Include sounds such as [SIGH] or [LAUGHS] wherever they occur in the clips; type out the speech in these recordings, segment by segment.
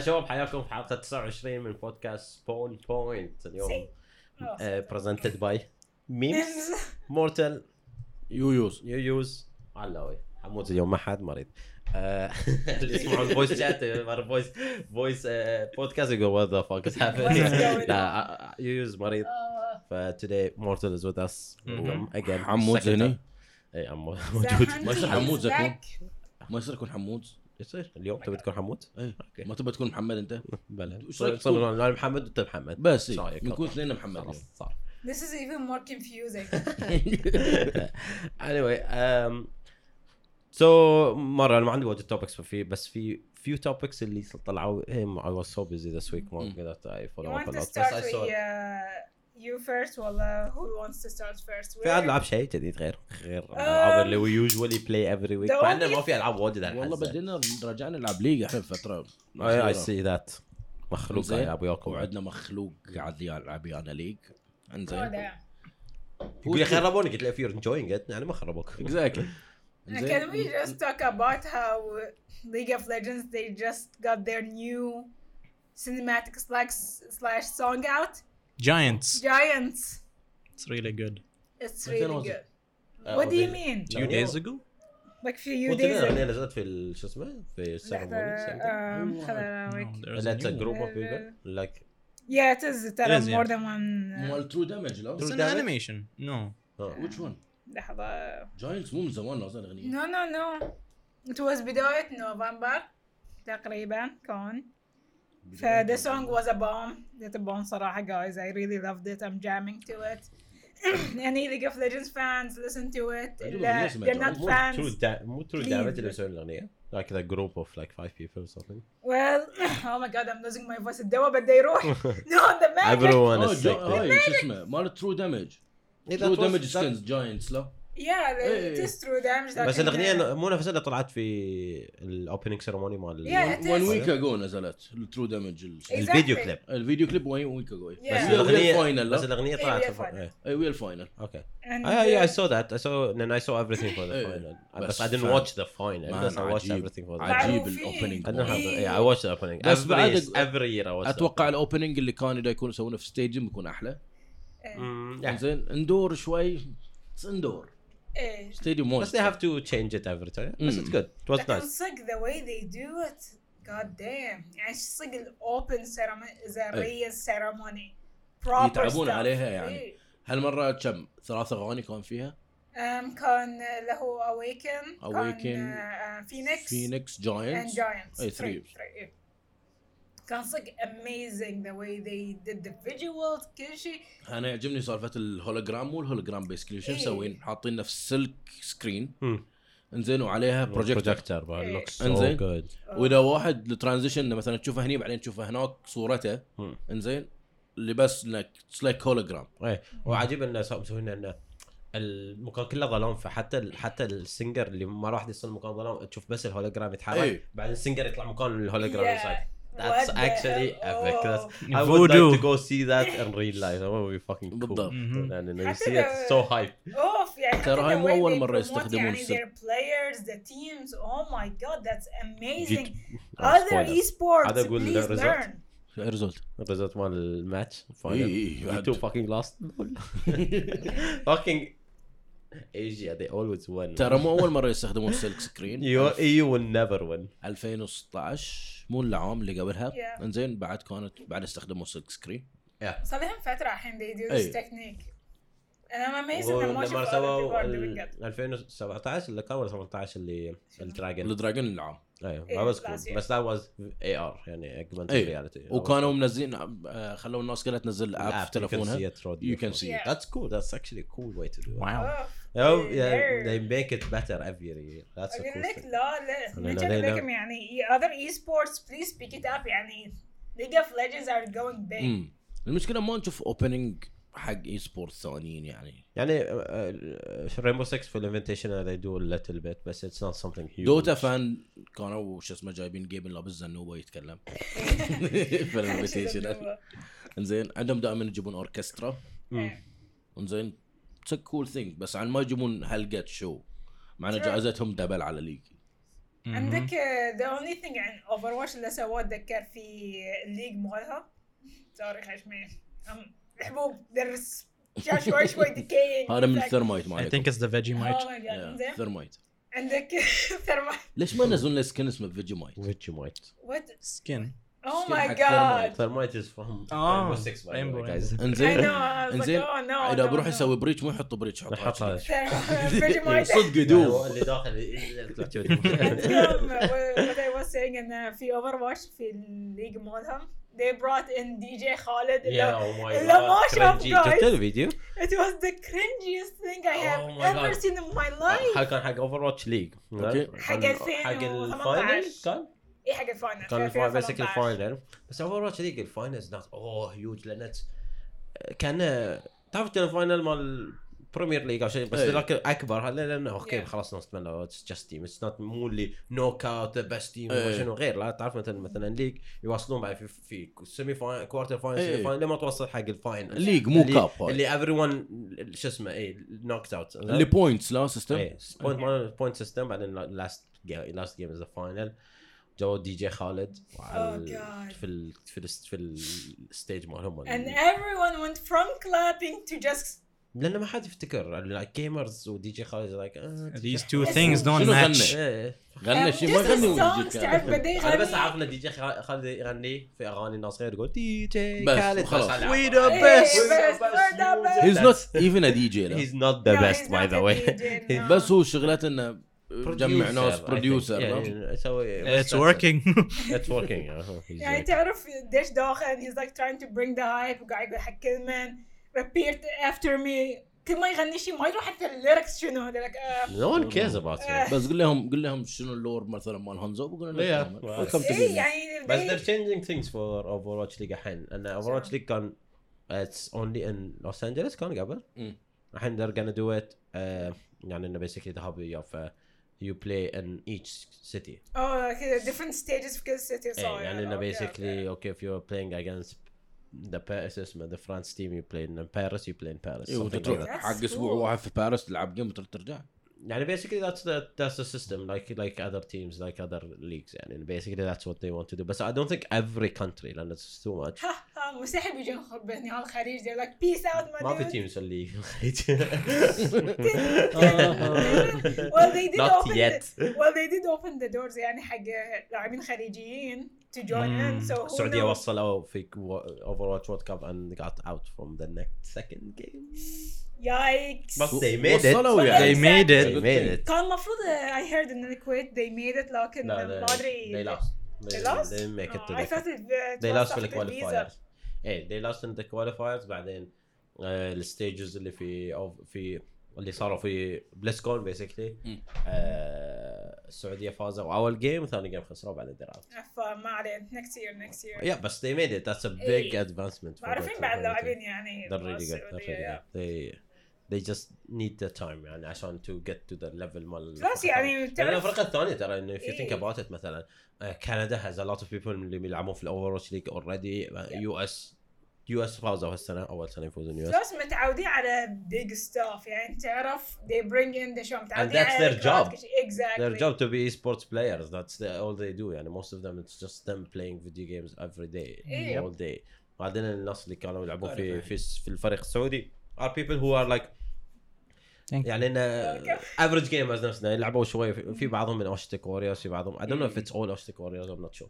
شباب حياكم في حلقة 29 من بودكاست بون بوينت اليوم برزنتد باي ميمز مورتل يويوز. يويوز. علاوي حمود اليوم ما حد مريض. آه، [LAUGHS] اللي يسمعون فويس شات فويس فويس بودكاست يقول وات ذا فاك از What is going happening لا يويوز مريض. آه، فتوداي مورتل از وذ اس اجين حمود هني. اي موجود. ما يصير is حمود. ما يصير يكون حمود. يصير. اليوم تبي تكون حمود؟ اي okay. ما تبى تكون محمد أنت؟ رأيك صرنا أنا محمد وأنت محمد. بس رأيك؟ نكون اثنين محمد خلاص صار. This is even more confusing. [LAUGHS] [LAUGHS] anyway um so مرة أنا ما عندي واجد topics في بس في few topics اللي طلعوا هم I was so busy this week ما. قدرت I You follow up want a to lot start بس I with uh, you first ولا who wants to start first? في العاب شيء جديد غير غير الالعاب اللي we usually play every week the مع انه ما في العاب واجد الحين والله بدينا رجعنا نلعب League إحنا بفتره I, I see that مخلوق زين. يلعب وياكم وعندنا مخلوق قاعد يلعب ويانا League Oh, انزين. يقول لي خربوني قلت له if you're enjoying it يعني ما خربوك exactly Can we just talk about how League of Legends they just got their new cinematic slash slash song out? Giants. Giants. It's really good. It's really good. What do you mean? Two days ago. Like few days ago. اغنيه نزلت في شو اسمه في um, there's That's a group one. of people like Yeah, it is ترى is, more than one. uh, مال ترو دامج لا It's an animation. No. ويتش ون لحظة جاينتس مو من زمان أصلا اغنيه No no no It was بداية نوفمبر تقريبا كان ف the song was a bomb It's a bomb صراحة guys I really loved it I'm jamming to it [CLEARS THROAT] Any League of Legends fans listen to it عجيب لا الأغنية سمعتها. they're not مو fans ترو دا مو ترو Please. دامج اللي يسوون الاغنيه like the group of like five people or something Well [CLEARS THROAT] oh my god I'm losing my voice الدواء بده يروح [LAUGHS] [LAUGHS] No the magic everyone اه is جا- sick هاي شو اسمه مال ترو دامج إيه، ترو that was- دامج that- سكنز جاينتس لا Yeah إيه. it is true damage بس لكن- الأغنية مو نفسها اللي طلعت في ال opening ceremony مال is. week ago نزلت ال True Damage الفيديو. كليب الفيديو كليب one week ago. بس الاغنيه بس لا الأغنية طلعت. اي ويا ال final okay yeah, I uh, saw that. I saw, and I saw everything for the إيه. final. بس But I didn't فعلا. watch the final. Man, But I watched عجيب. everything for the عجيب معروفين. ال opening I don't have the, yeah, I watched the opening. بس every, بعد- every year I watched أتوقع the ال opening اللي كان إذا يكون يسوونه في stage بيكون أحلى إيه. opening. Mm. زين indoor شوي بس indoor إيه ستوديو بس they have to change it every time. بس it's mm. good. It was nice. صدق the way they do it. God damn. يعني صدق ال opening ceremony يتعبون stuff. عليها يعني. إيه. هالمرة كم؟ ثلاث أغاني كان فيها؟ um, كان اللي هو Awaken Awaken Phoenix Phoenix Giants and Giants اي 3 كان صدق amazing the way they did the visuals كل شيء أنا يعجبني سالفة الهولوجرام مو ال hologram basically شو إيه. مسوين حاطين نفس silk screen Hmm. انزين وعليها so إنزين. good. وإذا واحد ال transition مثلا تشوفه هني بعدين تشوفه هناك صورته Hmm. انزين اللي بس انك like hologram إيه وعجيب إنه سو- مسوين إنه المكان كله ظلام فحتى حتى ال singer اللي ما راح يصير مكان ظلام تشوف بس الهولوجرام يتحرك إيه. بعدين ال singer يطلع مكان ال hologram Yeah. yeah. That's actually epic. That's, Oh. I would like to go see that in real life. That would be fucking cool. بالضبط. Mhm. And you see it لو- so hype. اوف يعني ترى هاي the مو مرة promote يستخدمون يعني their players the teams oh my god that's amazing other esports please result. learn result ال result مال الماتش إيه، إيه، You بعد. two fucking lost. fucking Asia they always win. ترى مو اول مره يستخدمون silk screen You EU will never win. 2016 مو العام اللي قبلها. Yeah. انزين بعد كانت بعد استخدموا silk screen صار لهم فترة الحين this technique. And I'm amazed إن ما لما شفت سووا people are doing it ال 2017 اللي كان ولا 18 اللي ال dragon؟ ال dragon العام. أيوه year. بس that was AR يعني augmented إيه. reality. وكانوا منزلين آه، خلوا الناس كلها تنزل app في you can see تلفونها it through You the can phone. see it. That's Oh, they make it better every year. That's a أقول cool لك thing. لا لا لدينا- لكم يعني other esports please pick it up يعني League of Legends are going big امم المشكلة ما نشوف opening حق esport ثانيين يعني يعني Rainbow 6 في ال invitation they do a little bit بس it's not something huge. Dota فان كانوا شو اسمه جايبين Gaben لابس زنوبه يتكلم [LAUGHS] في ال invitation إنزين عندهم دائما يجيبون اوركسترا. إنزين it's cool thing بس عن ما يجيبون هالقد show. مع ان. جائزتهم دبل على League عندك the only thing عن اوفر واتش اللي سووه أتذكر في الليج مالها. سوري خشمي. أم، الحبوب درس شوي شوي decaying هذا من الثرمايت I مالكم think it's the Vegemite. Oh my god زين. ثرمايت. عندك [LAUGHS] ثرما ليش ما نزلوا لنا سكن اسمه فيجيمايت؟ فيجيمايت what Skin. Oh my god. ثرمايت از فروم آه، Rainbow Six by the way, guys. [LAUGHS] I انزين انزين oh no إذا بروح. يسوي بريتش مو يحط بريتش حط نحط هذا. صدق هو [LAUGHS] يدوب. اللي داخل [LAUGHS] what I was saying انه في Overwatch في ال League مالهم they brought in DJ خالد يا اللي oh my لا ما شاف شفت guys. الفيديو؟ it was the cringiest thing I have Oh my ever God. seen in my life. حق كان حق Overwatch League okay. حق حق 2018. ال final. كان؟ اي حق ال final كان ال final basically 2018. ال final بس Overwatch League ال final not أوه huge لأن كان تعرف الفاينل مال بريمير ليج أو شيء بس إيه. لكن أكبر هلا لأنه أوكي Yeah. خلاص نص اتس جاست تيم اتس نوت مو اللي نوك اوت ذا بيست تيم. شنو غير لا تعرف مثلا مثلا ليج يواصلون بعد في في سيمي فاينل كوارتر فاينل. سيمي فاينل لما توصل حق الفاينل ليج مو اللي- كاب. اللي ايفري ون شو اسمه اي نوكت اوت اللي بوينتس لا سيستم بوينت بوينت سيستم بعدين لاست لاست جيم از ذا فاينل جو دي جي خالد وعلى Oh God. في ال في ال في ال stage مالهم and everyone went from clapping to just لأن ما حد يفتكر gamers و DJ خالد like These two things don't match. غنى um, شيء ما just غني أنا بس عارف إن دي جي خالد يغني في أغاني الناس غير يقول دي جي خالد. We the best. best We're the best. he's not even a DJ He's not the best he's by not the a way DJ. بس هو شغلته انه جمع ناس producer أسوي it's working it's working يعني تعرف قديش داخل he's like trying to bring the hype وقاعد يقول حق كل man repeat after me كل ما يغني شيء ما يروح حتى ال lyrics شنو هذا like no one cares about بس قول لهم قول لهم شنو ال lore مثلا مال هانزو بقول لهم إيه، يعني بس they're changing things for Overwatch League الحين أن Overwatch League كان it's only in لوس انجلوس كان قبل. الحين they're gonna do it يعني إنه basically ذهاب وإياب you play in each city oh okay, different stages في كل city إيه, صاير يعني انه Okay, basically okay if you're playing against the Paris اسمه the France team you play in Paris you play in Paris ايوه something like تروح that. That's حق اسبوع cool. واحد في باريس تلعب جيم وترد ترجع يعني basically that's the that's the system like like other teams like other leagues يعني basically that's what they want to do but I don't think every country لان it's too much مستحيل بيجون خربتني هذا الخليج like peace out my ما في dude. تيمز اللي well they did open yet. The, well they did open the doors يعني حق لاعبين خليجيين to join in so السعوديه وصلوا في Overwatch World Cup and got out from the next second game yikes But they made it وصلوا They يعني They made they it. made it كان المفروض uh, I heard in the Kuwait they made it لكن لا ما they, ادري they lost They lost? they didn't make it Oh, to I the thought it, uh, they lost في after the visa. إيه they lost in the qualifiers. بعدين آه، ال stages اللي في أو في اللي صاروا في BlizzCon basically مم. السعودية فازوا. اول game وثاني جيم خسروا بعدين they're out فما عليه next year next year. Yeah but they made it. That's a big إيه. advancement for معروفين بعد لاعبين يعني team. they're they just need the time يعني عشان to get to the level مال plus يعني يعني تعرف الافريقيا الثانية ترى انه if you think إيه. about it مثلا آه، كندا has a lot of people اللي بيلعبون في ال Overwatch League already US US فازوا هالسنه اول سنه يفوزون US plus متعودين على big stuff يعني تعرف they bring in the show متعودين that's على their job. exactly their job to be esports players that's the, all they do يعني most of them it's just them playing video games every day إيه. all day بعدين الناس اللي كانوا يلعبون في. في في الفريق السعودي are people who are like يعني إن average gamers نفسنا يلعبوا شوية في بعضهم من oSh-Tekk Warriors في بعضهم I don't know if it's all oSh-Tekk Warriors أم. not sure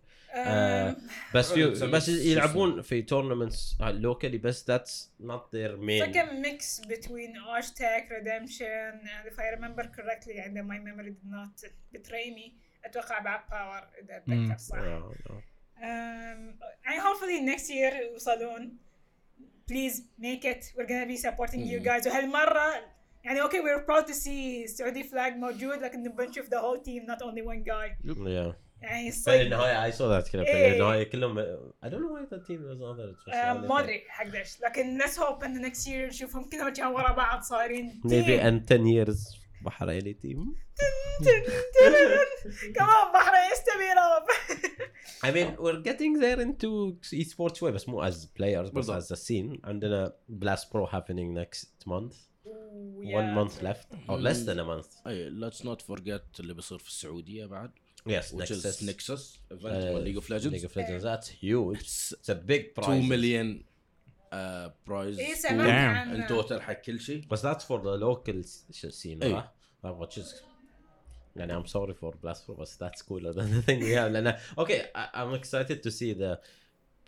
بس في بس يلعبون في tournaments locally آه، بس that's not their main كان mix بين oSh-Tekk Redemption and if I remember correctly and my memory did not betray me أتوقع بعد Power إذا اتذكر صح. اي hopefully next year يوصلون. please make it we're gonna be supporting you guys وهالمرة يعني okay we're proud to see Saudi flag موجود لكن نبغى نشوف the whole team not only one guy. Yeah. يعني في صدق النهايه I saw that كذا في إيه. النهايه كلهم I don't know why the team was on there آه، ما ادري حق ليش لكن let's hope in the next year نشوفهم كلهم كانوا ورا بعض صايرين maybe team. in 10 years بحريني تيم كمان بحرين يستمر [LAUGHS] I mean we're getting there into esports شوي بس مو as players بس بالضبط. as a scene عندنا Blast Pro happening next month One month left or less than a month اي ليتس نوت فورجيت اللي بيصير في السعوديه بعد Yes, Nexus. Nexus event Uh, League of Legends League of Legends. That's huge. It's a big prize. 2 مليون uh, prize اي سمعت Damn. عن in total حق كل شيء But that's for the local scene, إيه. right? Uh, which is يعني I'm sorry for blasphemy, but that's cooler than the thing we have. لأن okay, I, I'm excited to see the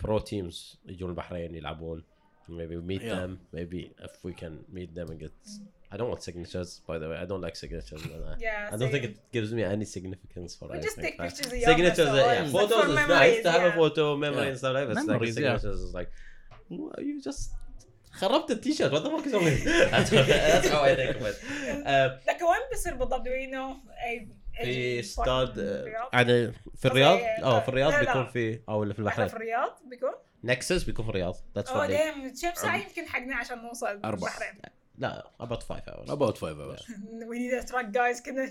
pro teams يجون البحرين يلعبون. Maybe we meet Yeah. them. Maybe if we can meet them and get. I don't want signatures, by the way. I don't like signatures. and I, Yeah, I don't think same. it gives me any significance for We just anything. take Like, pictures of signatures, Yama, so uh, yeah, it's photos for is nice memories, to have a yeah. photo memory Yeah. and stuff like that. But like Memories, yeah. signatures is like, "Why you just خربت التيشيرت what the fuck is wrong with you? that's, that's how I think of it. Uh, لكن وين بيصير بالضبط؟ Do we know أي في أي استاد spot بالرياض؟ يعني في الرياض قصدي- اه في الرياض لا، لا. بيكون في او اللي في واحدة البحرين في الرياض بيكون؟ نكسس بيكون في الرياض ذاتس اوه دايم كم ساعة يمكن حقنا عشان نوصل أربعة. البحرين؟ لا about five hours about 5 hours We need a truck guys كنا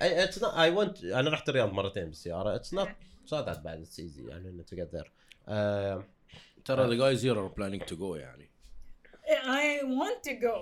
it's not I went أنا رحت الرياض مرتين بالسياره it's not it's not that bad it's easy يعني to get there uh, ترى the guys here are planning to go يعني I want to go.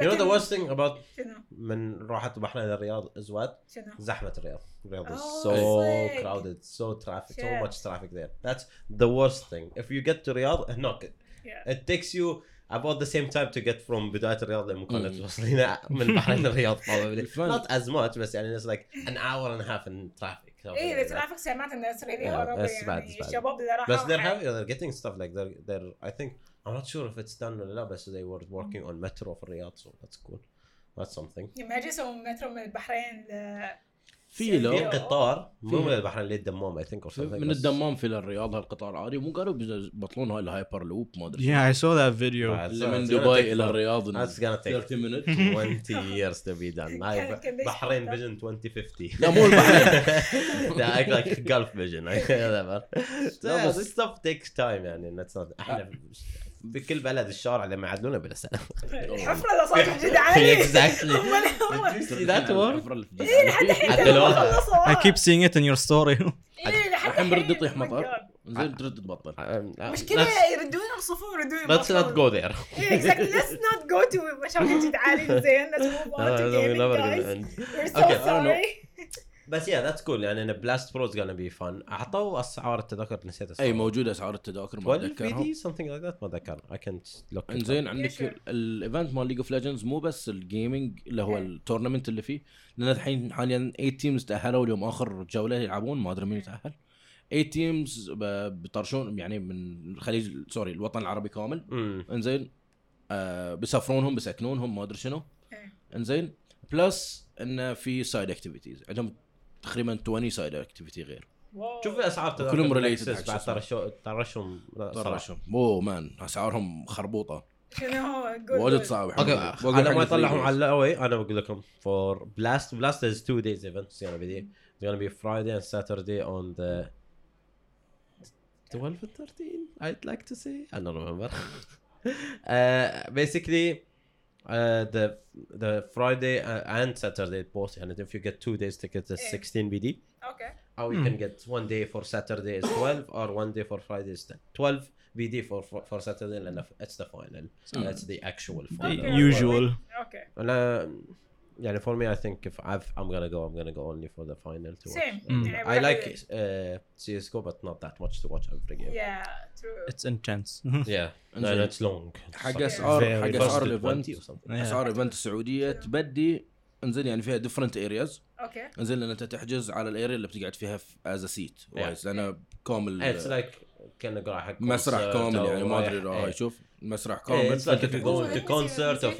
you know the لكن- worst thing about شنو؟ من روحت البحرين للرياض is what شنو؟ زحمة الرياض الرياض is Oh, so sick. crowded so traffic so Shit. much traffic there that's the worst thing if you get to رياض no Yeah. it takes you about the same time to get from بداية الرياض لما كنا Mm. توصلين من البحرين للرياض probably Fun. [LAUGHS] not as much بس يعني it's like an hour and a half in traffic ايه الترافيك سمعت انه it's really Yeah, horrible it's bad, يعني it's bad. الشباب اللي راحوا But they're حق- having they're getting stuff like they're they're I think I'm not sure if it's done ولا لا بس they were working on metro في الرياض so that's cool that's something لما أجي يسوون مترو من البحرين ل في في لو قطار مو في- من البحرين للدمام I think or something من الدمام في الرياض هالقطار عادي مو قالوا بيبطلون هاي الهايبر لوب ما ادري Yeah, I saw that video. That's- اللي من that's دبي إلى. الرياض That's gonna take 30 minutes 20 years to be done. That? Vision 2050. لا مو البحرين yeah, I like Gulf Vision. لا، yeah, بس- this stuff takes time يعني and it's not إحنا بكل بلد الشارع لما يعدلونه بلا سنة. [LAUGHS] الحفره اللي صارت [LAUGHS] [LAUGHS] that one? الحفرة اللي في إيه لحد الحين. I keep seeing it in your story. إيه لحد الحين برد يطيح Oh مطر. زين ترد تبطل Um, مشكلة let's- يردون يرصفون يردون Let's not go there. Yeah, exactly. Let's not go to مشاكل جدعان زين. Let's move on No, to no, we're gaming never بس yeah that's cool يعني Blast Pro is gonna be fun. اعطوا أسعار التذاكر نسيت اسعار. أي موجوده أسعار التذاكر ما 12 اتذكرها BD something like that ما اتذكر look it up. انزين. عندك ال event مال League of Legends مو بس ال gaming اللي هو. ال tournament اللي فيه لأن الحين حاليا 8 teams تأهلوا اليوم آخر جولة يلعبون ما أدري مين تأهل 8 teams بيطرشون يعني من الخليج sorry الوطن العربي كامل إنزين آه بيسافرونهم بيسكنونهم ما أدري شنو. إنزين plus انه في side activities عندهم تقريبا 20 side activity غير. شوف أسعار كلهم حق بعد شو اسمه. ترشو ترشهم. طرشهم oh man أسعارهم خربوطة واجد. صعب أوكي على ما يطلعهم على. الأوي أنا بقول لكم for blast blast is two days event it's gonna be there. it's gonna be Friday and Saturday on the 12 and 13 I'd like to say I don't remember [LAUGHS] uh, basically Uh, the the Friday uh, and Saturday both, and if you get two days tickets, it's 16 BD. Okay. Or you mm. can get one day for Saturday is 12, or one day for Friday is 12 BD for for, for Saturday, and that's the final. So mm. that's the actual final. The usual. Okay. And, uh, يعني for me I think if I've, I'm gonna go I'm gonna go only for the final to watch. Same. Mm. يعني I like uh, CS:GO but not that much to watch every game. Yeah, true. It's intense. Yeah, and إنزين. it's long. حق It's اسعار حق اسعار ال event 20 or something. Yeah. اسعار ال event السعوديه تبدي انزين يعني فيها different areas Okay. انزين لأن انت تحجز على ال area اللي بتقعد فيها as seat Yeah. wise لأن كامل It's like كأنك رايح حق مسرح كامل يعني ما ادري إيه. شوف مسرح إيه, كامل فأنت you're تحجز- going to concert or if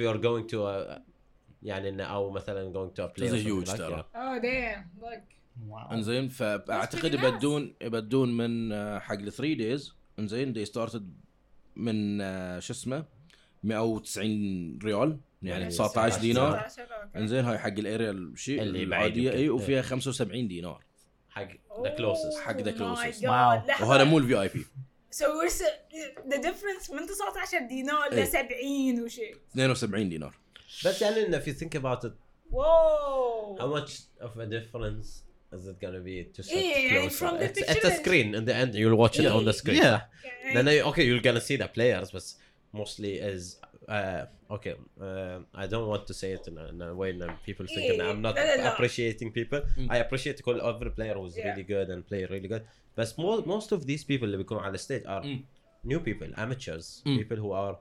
يعني إنه أو مثلا or a something huge like ترى. Oh damn. Look. Wow. إنزين فأعتقد. يبدون يبدون من آه، حق ال three days إنزين they started من آه، شو اسمه 190 ريال يعني يعني 19 دينار 19, okay. إنزين هاي حق ال area الشيء اللي بعيد العادية. اي إيه. وفيها 75 دينار حق the closest. حق the Oh. God. Wow. لحظة. وهذا مو ال VIP So we're s- the difference من 19 دينار إيه. ل 70 وشيء. 72 دينار But I if you think about it, whoa, how much of a difference is it gonna be to sit yeah, closer? From the it's, a screen. In the end, you'll watch it yeah. on the screen. Yeah. Then I, okay, you're gonna see the players, but mostly is uh, okay. Uh, I don't want to say it in a, in a way that people think yeah, I'm not no, no, no. appreciating people. Mm. I appreciate all every player who's really good and play really good. But most most of these people that become on the stage are mm. new people, amateurs, mm. people who are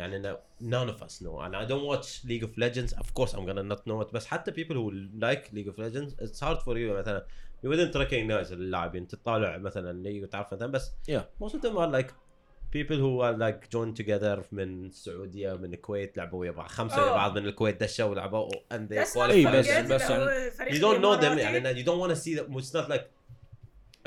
يعني none of us know أنا I don't watch League of Legends of course I'm gonna not know بس حتى people who like League of Legends it's hard for you مثلا. you wouldn't recognize اللاعبين. تطالع مثلا اللي تعرف مثلا. بس most of them are like people who like join together من السعوديه من الكويت لعبوا ويا بعض. خمسة ويا بعض من الكويت دشوا ولعبوا. and they qualify بس you don't know them يعني you don't want see that it's not like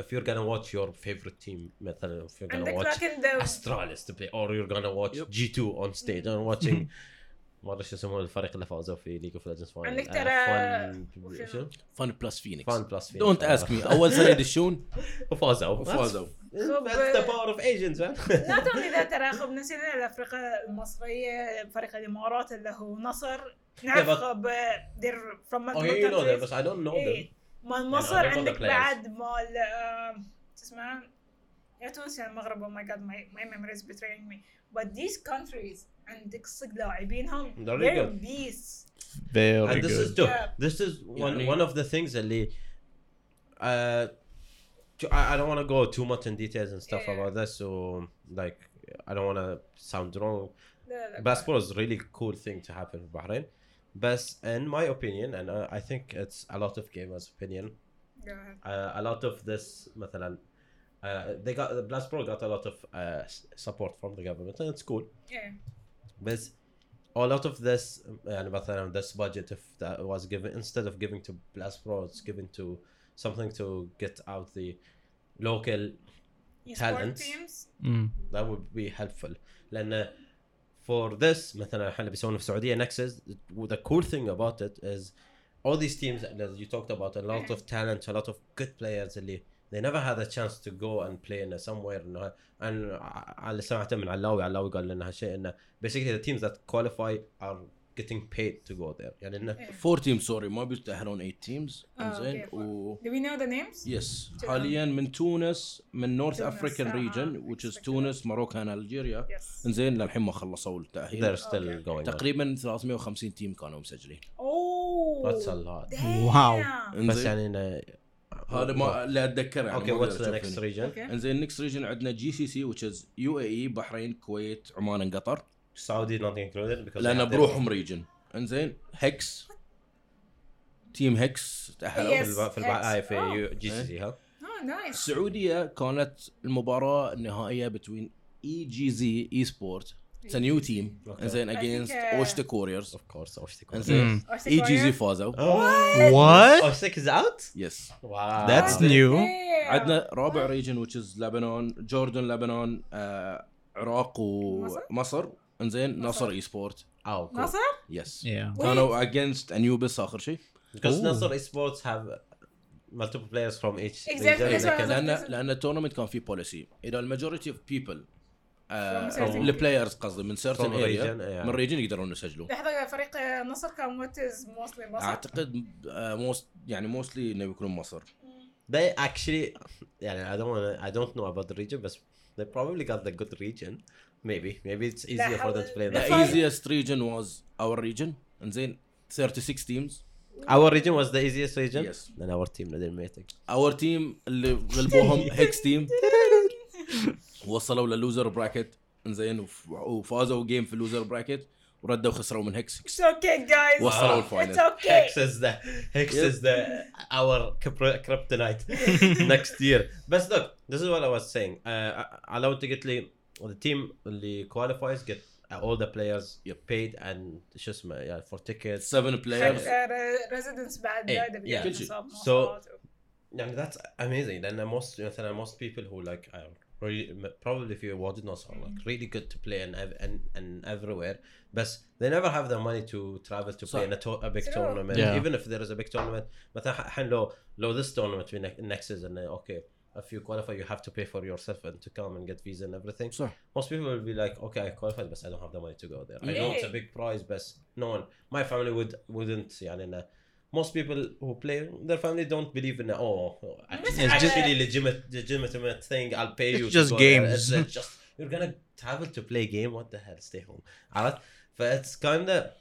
if you're gonna watch your favorite team مثلا if you're gonna watch Astralis to play or you're gonna watch Yep. G2 on stage I'm watching ما ادري شو يسمونه الفريق اللي فازوا في League of Legends عندك ترى-؟ FunPlus Phoenix FunPlus don't ask me اول سنه يدشون وفازوا وفازوا power of Asians man لا توني ذا ترى خب نسينا الافريقيا المصريه فريق الامارات اللي هو نصر نعرف خب they're from Oh multiple countries. but I don't know them. إيه. مال I مصر don't know the عندك players. بعد مال آه، شو اسمه يا تونس يا المغرب oh my god my, my memory is betraying me but these countries عندك صدق لاعبينهم They're really they're good. beasts Very and this is good. too, Yeah. this is one يعني- one of the things اللي uh, to- I, I don't want to go too much in details and stuff Yeah. about this so like I don't want to sound wrong لا لا basketball is a really cool thing to happen in Bahrain but in my opinion and uh, I think it's a lot of gamers opinion Go ahead. uh, a lot of this مثلا uh, they got the Blastpro got a lot of uh, s- support from the government and it's cool yeah but a lot of this يعني مثلا this budget if that was given instead of giving to Blastpro it's given to something to get out the local Esport Talents. teams Mm. that would be helpful لان for this مثلا احنا اللي بيسوونه في السعوديه Nexus the cool thing about it is all these teams that you talked about a lot of talent a lot of good players اللي they never had a chance to go and play in somewhere انه and على اللي سمعته من علاوي علاوي قال لنا هالشيء انه basically the teams that qualify are getting paid to go there يعني انه four team sorry ما بيتاهلون 8 teams آه، زين okay. و do we know the names yes تمام. حاليا من تونس من North تونس، African region which is. تونس Morocco Algeria yes زين للحين ما خلصوا التأهيل they're still Okay. going. تقريبا 350 team كانوا مسجلين oh That's a lot. damn. بس إنزين يعني هذا ما اللي اتذكره يعني okay next هنا. region okay إنزين next region عندنا GCC which is UAE بحرين الكويت عمان قطر Saudi not included because they لأن بروحهم region إنزين six team six تاهلوا Yes. في الب- في GCC ها؟ Oh nice. السعودية كانت المباراة النهائية بين IGZ esport it's new team Okay. إنزين against Oshtekk Warriors of course Oshtekk إنزين Oshtekk IGZ. فازوا. What? Oshtekk is out? yes wow. That's Oh, new. damn. عندنا رابع region which is لبنان Jordan لبنان عراق مصر؟ ومصر انزين. نصر. esport cool نصر؟ yes Yeah. كانوا against Anubis آخر شيء. Because Ooh. Nasser esports have multiple players from each Exactly, لأن لأن ال tournament كان فيه policy إذا ال majority of people البلايرز قصدي من سيرتن اريا. من ريجن يقدرون يسجلون. لحظة فريق نصر كان از موستلي مصر أعتقد موست يعني موستلي إنه بيكونون مصر. They actually يعني I don't wanna, I don't know about the region but they probably got the good region. Maybe maybe it's easier for them to play that The easiest region was our region انزين 36 teams our region was the easiest region Yes. then our team didn't make it our team اللي غلبوهم هيكس تيم وصلوا للوزر براكت انزين وف- وفازوا جيم في اللوزر براكت وردوا خسروا من هيكس It's okay guys وصلوا It's الفاينل okay Hex is the Hex Yep. is the our kryp- kryptonite next year. But look, this is what I was saying. Uh, على انت قلت لي the team اللي qualifies get all the players Yep. paid and شو اسمه يعني for tickets. 7 players ريزيدنس بعد إيه، زايده yeah. بداية كل شيء. نصاب So- مواصلات. يعني that's amazing لان most مثلا most people who like are really, probably في واجد ناس are like really good to play and, ev- and, and everywhere but they never have the money to travel to play صح. in a, to- a big True. tournament Yeah. even if there is a big tournament مثلا الحين لو لو this tournament في ne- Nexus and uh, okay if you qualify, you have to pay for yourself and to come and get visa and everything. Sure. Most people will be like, okay, I qualified, but I don't have the money to go there. Yeah. I know it's a big prize, but no one, my family would wouldn't. Yeah, uh, most people who play, their family don't believe in oh, it's actually legitimate, legitimate thing. I'll pay you. It's just games. It's, it's just you're gonna travel to play game. What the hell? Stay home. But it's kind of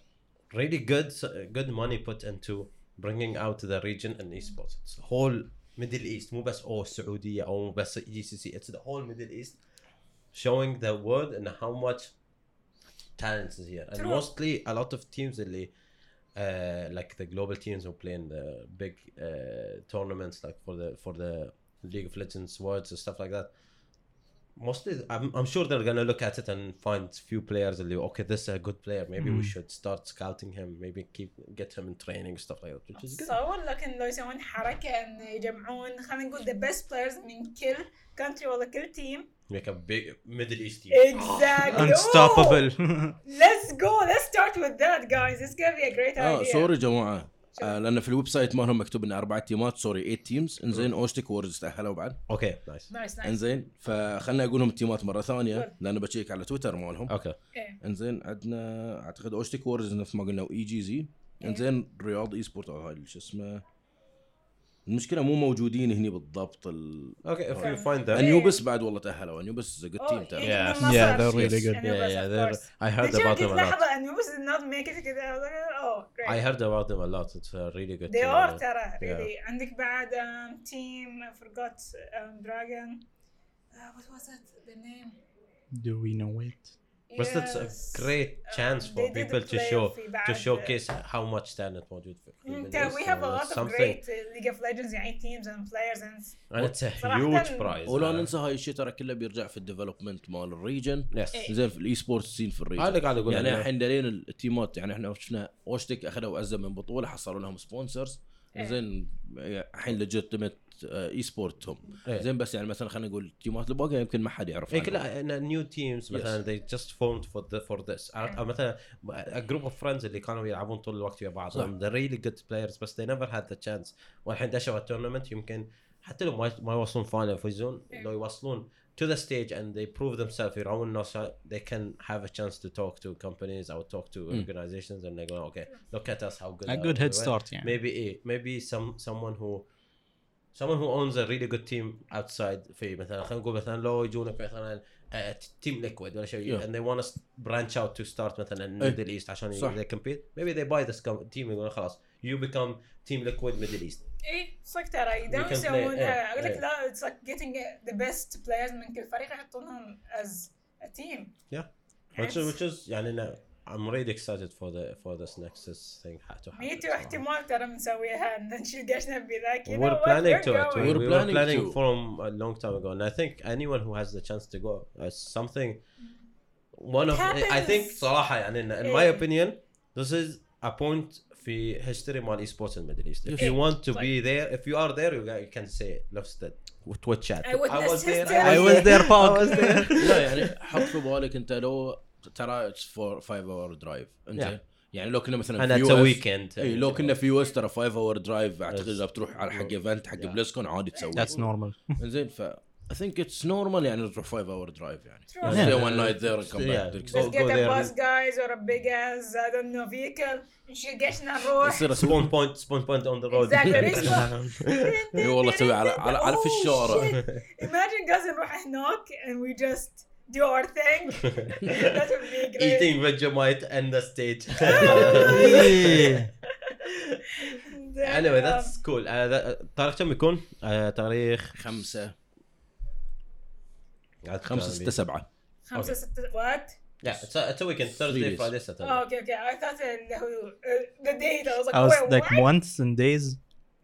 really good, good money put into bringing out the region and esports. It's a whole middle east مو بس او السعوديه او مو بس جي سي سي it's the whole middle east showing the world and how much talent is here and True. mostly a lot of teams اللي uh, like the global teams who play in the big uh, tournaments like for the for the League of Legends worlds and stuff like that. Mostly, I'm, I'm sure they're gonna look at it and find few players. اللي, okay, this is a good player. Maybe we Mm. should start scouting him. Maybe keep get him in training stuff like that, which is good. تصور لك ان لو يسوون حركه ان يجمعون خلينا نقول the best players من كل country ولا كل team Make a big Middle East team. exactly [LAUGHS] Unstoppable. Ooh, [LAUGHS] let's go let's start with that guys it's gonna be a great اه idea سوري يا جماعه آه لأن في ال website مالهم مكتوب ان أربع تيمات sorry 8 teams إنزين Oshtekk Warriors تأهلوا بعد. Okay, nice. nice nice. إنزين فخلنا أقول لهم التيمات مرة ثانية لأن بشيك على تويتر مالهم. Okay. إيه. إنزين عندنا أعتقد Oshtekk Warriors نفس ما قلنا و IGZ إنزين رياض esport أو هاي شو اسمه المشكلة مو موجودين هني بالضبط ال... Okay, if you find them. انيوبس بعد والله تاهلوا انيوبس جود Oh, تيم ترى yeah. Yeah, they're really good. Yeah, yeah. They're. I heard about them a lot. لحظة Anubis did not make it كده oh great I heard about them a lot. It's a really good. they are ترى really عندك بعد um, team I forgot um, Dragon uh, what was it the name Do we know it? But that's a Yes. great chance Um, for they did people to play show في to بعد- showcase how much talent موجود في في Middle yeah, East. we have a So lot it's of something great uh, League of Legends يعني teams and players and and it's a صراحة huge prize. ولا. ننسى هاي الشيء ترى كله بيرجع في ال development مال ال region Yes. إيه. زين في ال esport scene في ال region هذا قاعد أقول يعني. الحين هذيل التيمات يعني إحنا شفنا Oshtekk أخذوا عزه من بطولة حصلوا لهم sponsors إيه. زين الحين legitimate esport هم إيه. زين بس يعني مثلا خلينا نقول التيمات الباقيه يمكن ما حد يعرف اي عنهم. كلها new teams مثلا they just formed for the, for this؟ أو مثلا a group of friends اللي كانوا يلعبون طول الوقت ويا بعض صح. they're really good players بس they never had the chance والحين دشوا التورنمنت يمكن حتى لو ما ما يوصلون فاينل يفوزون إيه. لو يوصلون to the stage and they prove themselves يراون الناس they can have a chance to talk to companies or talk to organizations and they go okay look at us how good A good head were." start يعني. maybe eh, maybe some someone who someone who owns a really good team outside في مثلا خلينا نقول مثلا لو يجونك مثلا تيم ليكويد ولا شيء Yeah. and they want to branch out to start مثلا إيه. ميدل ايست عشان صح. they compete maybe they buy this team يقولون خلاص you become team liquid middle east إيه صدق ترى يقدرون can play- يسوون إيه، أقول لك إيه. لا it's like getting the best players من كل فريق يحطونهم as a team Yeah. which is, which is يعني I'm really excited for the for this Nexus thing to happen ميتو صراحة. احتمال ترى بنسويها ان نشيل قشنا بذاك you know We're what, planning we're to it. We, going. We're we were planning planning to. from a long time ago, and I think anyone who has the chance to go is something. One of I think happens. صراحة يعني in, in my إيه. opinion, this is a point في history مال esports in Middle East. If Yes. you want to Like- be there, if you are there, you, you can say it. Loves that Twitch chat. I witnessed was there. history. I was there, I was there. لا يعني حط في بالك انت لو ترى it's four five hour drive يعني لو كنا مثلا في في weekend إي لو كنا في West ترى five hour drive أعتقد إذا بتروح على حق event حق BlizzCon عادي تسوي. that's normal زين ف I think it's normal يعني تروح five hour drive يعني. stay one night there come back get a bus guys or a big as I don't know vehicle نروح يصير spawn point spawn point on the road إي والله تسوي على على في الشارع. imagine guys نروح هناك and we just do our thing that would be great Eating Vegemite and the stage. Anyway, um, that's cool. Uh, that, تاريخ كم يكون؟ Uh, تاريخ خمسة خمسة ستة سبعة خمسة ستة what Yeah, it's a, it's a weekend. Thursday. Friday, Saturday. Oh, okay, okay. I thought uh, the date. I was like, I was wait, like what? months and days.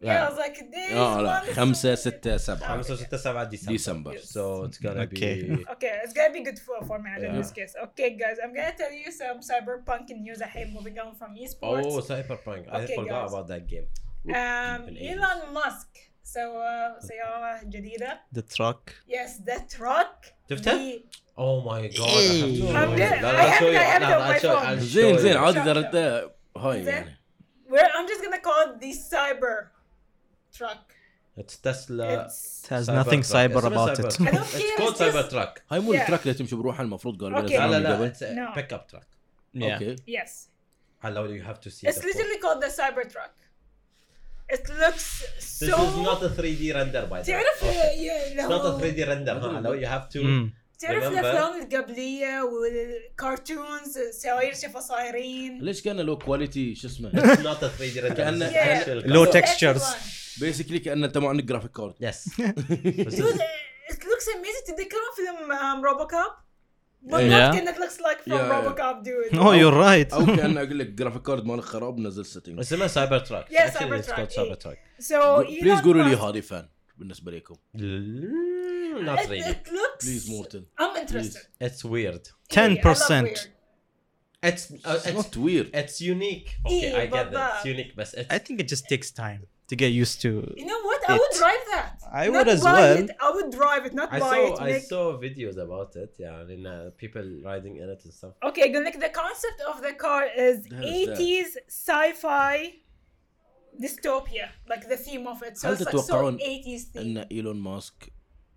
Yeah, I was like, days. اه لا months. خمسة ستة سبعة خمسة ستة سبعة ديسمبر. ديسمبر So it's gonna Okay. be. Okay, [LAUGHS] it's gonna be good for, for me in Yeah. this case. Okay, guys, I'm gonna tell you some cyberpunk news ahead moving on from esports. Oh, Cyberpunk. I Okay, forgot guys. about that game. um, in English. Elon Musk سوى سيارة جديدة. The truck. Yes, the truck. شفتها؟ the- Oh my god. I have to show I'm you. good. لا I لا have show it- you. I have it لا on لا my show you. phone. I'll زين show زين you. عادي Shut ترى up. انت هاي زين. يعني We're, I'm just gonna call it the cyber truck. It's Tesla. It's It has Cybertruck. nothing cyber اسمه about it. Cybertruck. I don't It's care, called it's just- Cybertruck. هاي مو Yeah. التراك اللي تمشي بروحها المفروض قالوا Okay. لنا لا لا من لا. قبل It's a No. pickup truck. Yeah. اوكي yes. Hello, you have to see It's the photo. literally called the cyber truck. It looks This so is not a 3D render by the way. تعرف Okay. يا- اللي It's not a هو 3D render. huh? Hello, you have to Mm. تعرف? الأفلام القبلية والكرتونز سواير شفا صايرين ليش كان له كواليتي شو اسمه It's [LAUGHS] not a 3D render. [LAUGHS] كأنه- it's actual Low color. textures. بيسكلي كان أنت ما عندك جرافيك كارد Yes. [LAUGHS] Dude, it looks amazing تتذكرون فيلم um, روبوكاب؟ Yeah. بالضبط كان it looks like from Yeah. روبوكاب dude Oh, you're right. أو كان أقول لك جرافيك كارد مالك خراب نزل سيتنج اسمها سايبر تراك. Yeah, it's called إيه. Cybertruck. so بليز قولوا لي هذه فان بالنسبه لكم Mm, Not it, really. it looks بليز مورتن I'm interested It's weird. إيه, I love 10%. weird. It's uh, it's نوت ويرد it's unique. Okay, إيه, I get that. بالضبط. It's unique, but it's I think it just takes time to get used to. You know what? I would It- drive that. I Not would as buy well. It. I would drive it, not I buy saw it. I Make... saw videos about it. Yeah, in uh, people riding in it and stuff. Okay, good. Like the concept of the car is That is that. 80s sci-fi dystopia, like the theme of it. So هل it's like so تتوقعون 80s theme. ان ايلون ماسك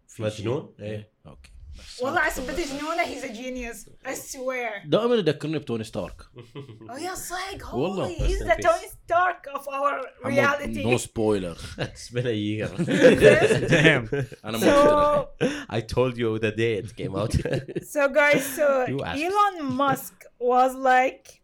في مجنون؟ شيء- إيه. ايه اوكي بس والله عصبت جنونه he's a genius. I swear. دائما يذكرني بتوني ستارك Oh yeah, صدق. والله. Holy, he's Rest in the peace. Tony Stark of our reality. نو سبويلر [LAUGHS] it's been a year. [LAUGHS] [LAUGHS] Damn. انا ما so, I told you the day it came out. so guys, so You asked. Elon Musk was like,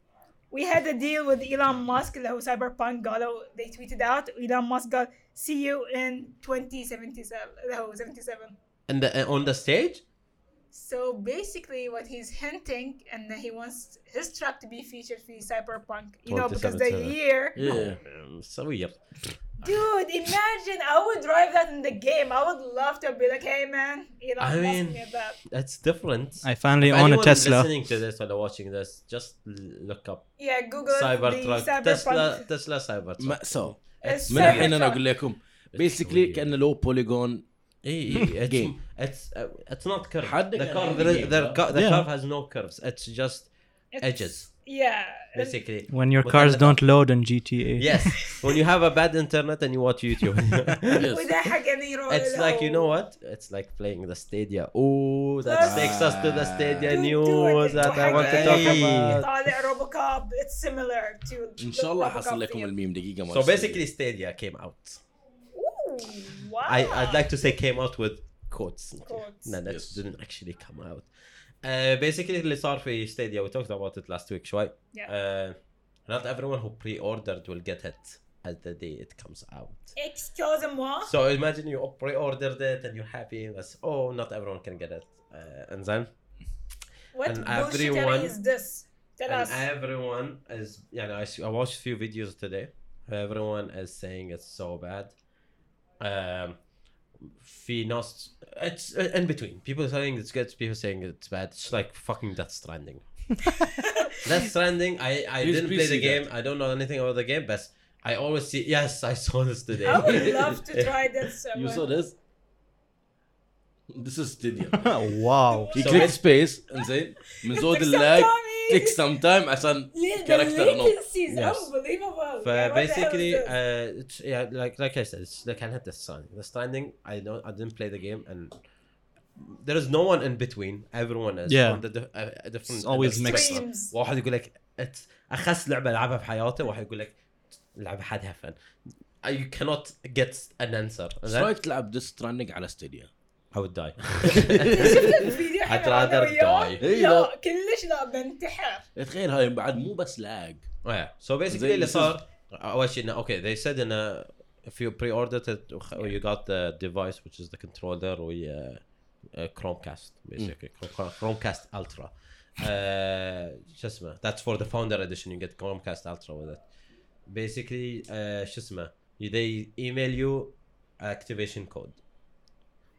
we had a deal with Elon Musk اللي هو Cyberpunk قالوا they tweeted out Elon Musk قال see you in 2077 اللي هو 77 and the, uh, on the stage, So basically what he's hinting and he wants his track to be featured في Cyberpunk you know because the 2077. year ايه um, so weird. dude imagine I would drive that in the game I would love to be like hey man Elon I Musk mean- made that That's different. I finally If own a anyone Tesla. listening to this or watching this, just l- look up yeah Google it, the Cybertruck, Cyberpunk Tesla, Tesla Cybertruck. مأساة It's من الحين انا Cybertruck. اقول لكم بيسكلي weird. كانه لو بوليجون إيه، إيه، it's, Game. it's, uh, it's not curved. حد The كان curve, عندي the, game, the, huh? cu- the Yeah. curve has no curves. It's just It's- edges, yeah basically. When your But cars then- don't load on GTA. Yes, [LAUGHS] when you have a bad internet and you watch YouTube. [LAUGHS] وده حقني يروح it's له. like you know what? It's like playing the Stadia. Oh, that That's- takes us to the Stadia Dude, news dude, that I want to وحق- talk Hey. about. طالع روبوكاب it's similar to ان شاء الله Robocop حصل لكم feel. الميم دقيقه ما So basically, Stadia came out. Ooh, wow I, I'd like to say came out with quotes. Quotes. No, that Yes. didn't actually come out. Uh, basically اللي صار في Stadia we talked about it last week شوي. Yeah. Uh, not everyone who pre-ordered will get it at the day it comes out. excuse moi So imagine you pre-ordered it and you're happy. That's oh, not everyone can get it. Uh, and then what and bullshittery everyone- is this tell and us everyone is yeah. I, s- I watched a few videos today. Everyone is saying it's so bad. Um, في ناس it's uh, in between. People saying it's good. People saying it's bad. It's like fucking Death Stranding. [LAUGHS] Death Stranding. I I Please- didn't please play the see game. I don't know anything about the game, but I always see. Yes, I saw this today. I would love [LAUGHS] to try this You saw this? This is Stadia. wow. You So click it's- space انزين من زود اللاج click sometime عشان [LAUGHS] the character no. latency is Yes. unbelievable But Yeah, what the hell basically, is this? uh, it's, yeah, like like I said, it's like I had the Stranding. The Stranding, I don't, I didn't play the game, and there is no one in between. Everyone is Yeah. on the di- uh, a different. It's always a different mixed. spectrum. Streams. واحد يقول لك it's اخس لعبه لعبها في حياته واحد يقول لك لعبه حدها فن. Uh, You cannot get an answer. And ايش then رايك تلعب ديس ستراندنج على ستيديا؟ I would die. [LAUGHS] I'd rather die. لا. كلش لا بنتحر تخيل هاي بعد مو بس لاج Oh, yeah. So basically زي اللي صار اول شيء انه okay they said انه if you pre-ordered it you got the device which is the controller و uh, uh, Chromecast basically Chrome- Chromecast Ultra uh, شو اسمه that's for the founder edition you get Chromecast Ultra with it basically uh, شو اسمه they email you activation code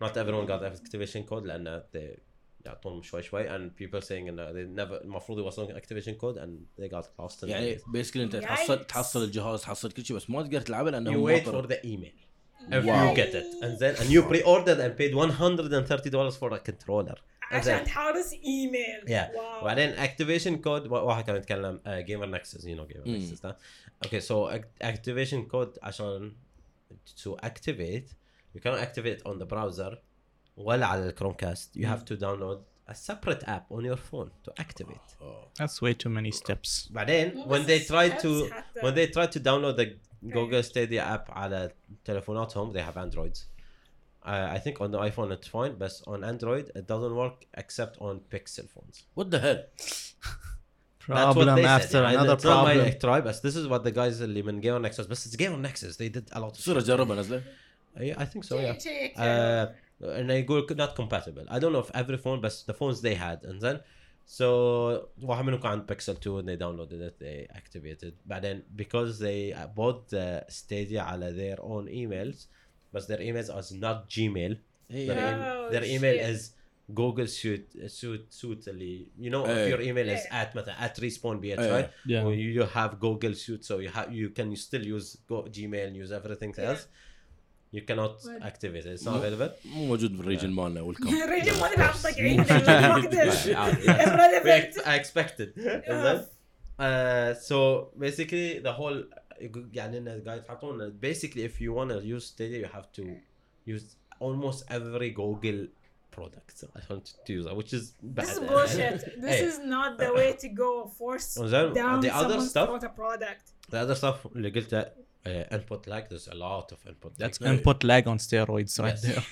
not everyone got activation code لأن they يعطونهم شوي شوي and people saying انه they never المفروض يوصلون activation code and they got lost in يعني the بيسكلي انت Yikes. تحصل تحصل الجهاز تحصل كل شيء بس ما تقدر تلعبه لانه you هو wait مطر. for the email if Wow. you get it and then and you pre-ordered and paid 130 dollars for a controller and عشان then تحارس ايميل yeah واو. وبعدين activation code واحد كان يتكلم uh, gamer nexus you know gamer Mm. nexus ده okay so ac- activation code عشان to activate you cannot activate on the browser ولا على الكرومكاست you have to download a separate app on your phone to activate That's way too many steps. بعدين مو when بس they try to steps حتى. when they try to download the Google Stadia app على تلفوناتهم they have androids Uh, I think on the iPhone it's fine, but on Android it doesn't work except on Pixel phones. وات ذا هيل [LAUGHS] That's what Problem they said. after يعني another it's not my problem. try, but this is what the guys اللي من Game on Nexus. بس it's Game on Nexus. They did a lot of تصير اجربها نزله Yeah, I think so. Yeah. شيك Uh, and I go not compatible. I don't know if every phone, but the phones they had, and then so واحد منهم كان عند Pixel 2 and they downloaded it, they activated. But then because they uh, bought the Stadia على their own emails, but their emails are not Gmail. Their, إيه. em- Oh, their email shit. is Google suit suit suit اللي you know if إيه. your email is إيه. at مثلا at respawn bh إيه. right Yeah. or you have Google suite so you have you can still use go Gmail use everything Yeah. else you cannot Right. activate it it's not مو- available مو موجود بالريجن مالنا والكم الرجل ما نلعب طقعين Yeah, Irrelevant. I expected and then uh, so basically the whole يعني ان الجايد يحطون basically if you want to use Stadia you have to use almost every Google product عشان to use it which is bad This is bullshit. [LAUGHS] This Hey. is not the way to go. Force And then down the other someone's stuff throat a product. the other stuff اللي قلته uh, input lag there's a lot of input lag. That's input lag on steroids right Yes. there.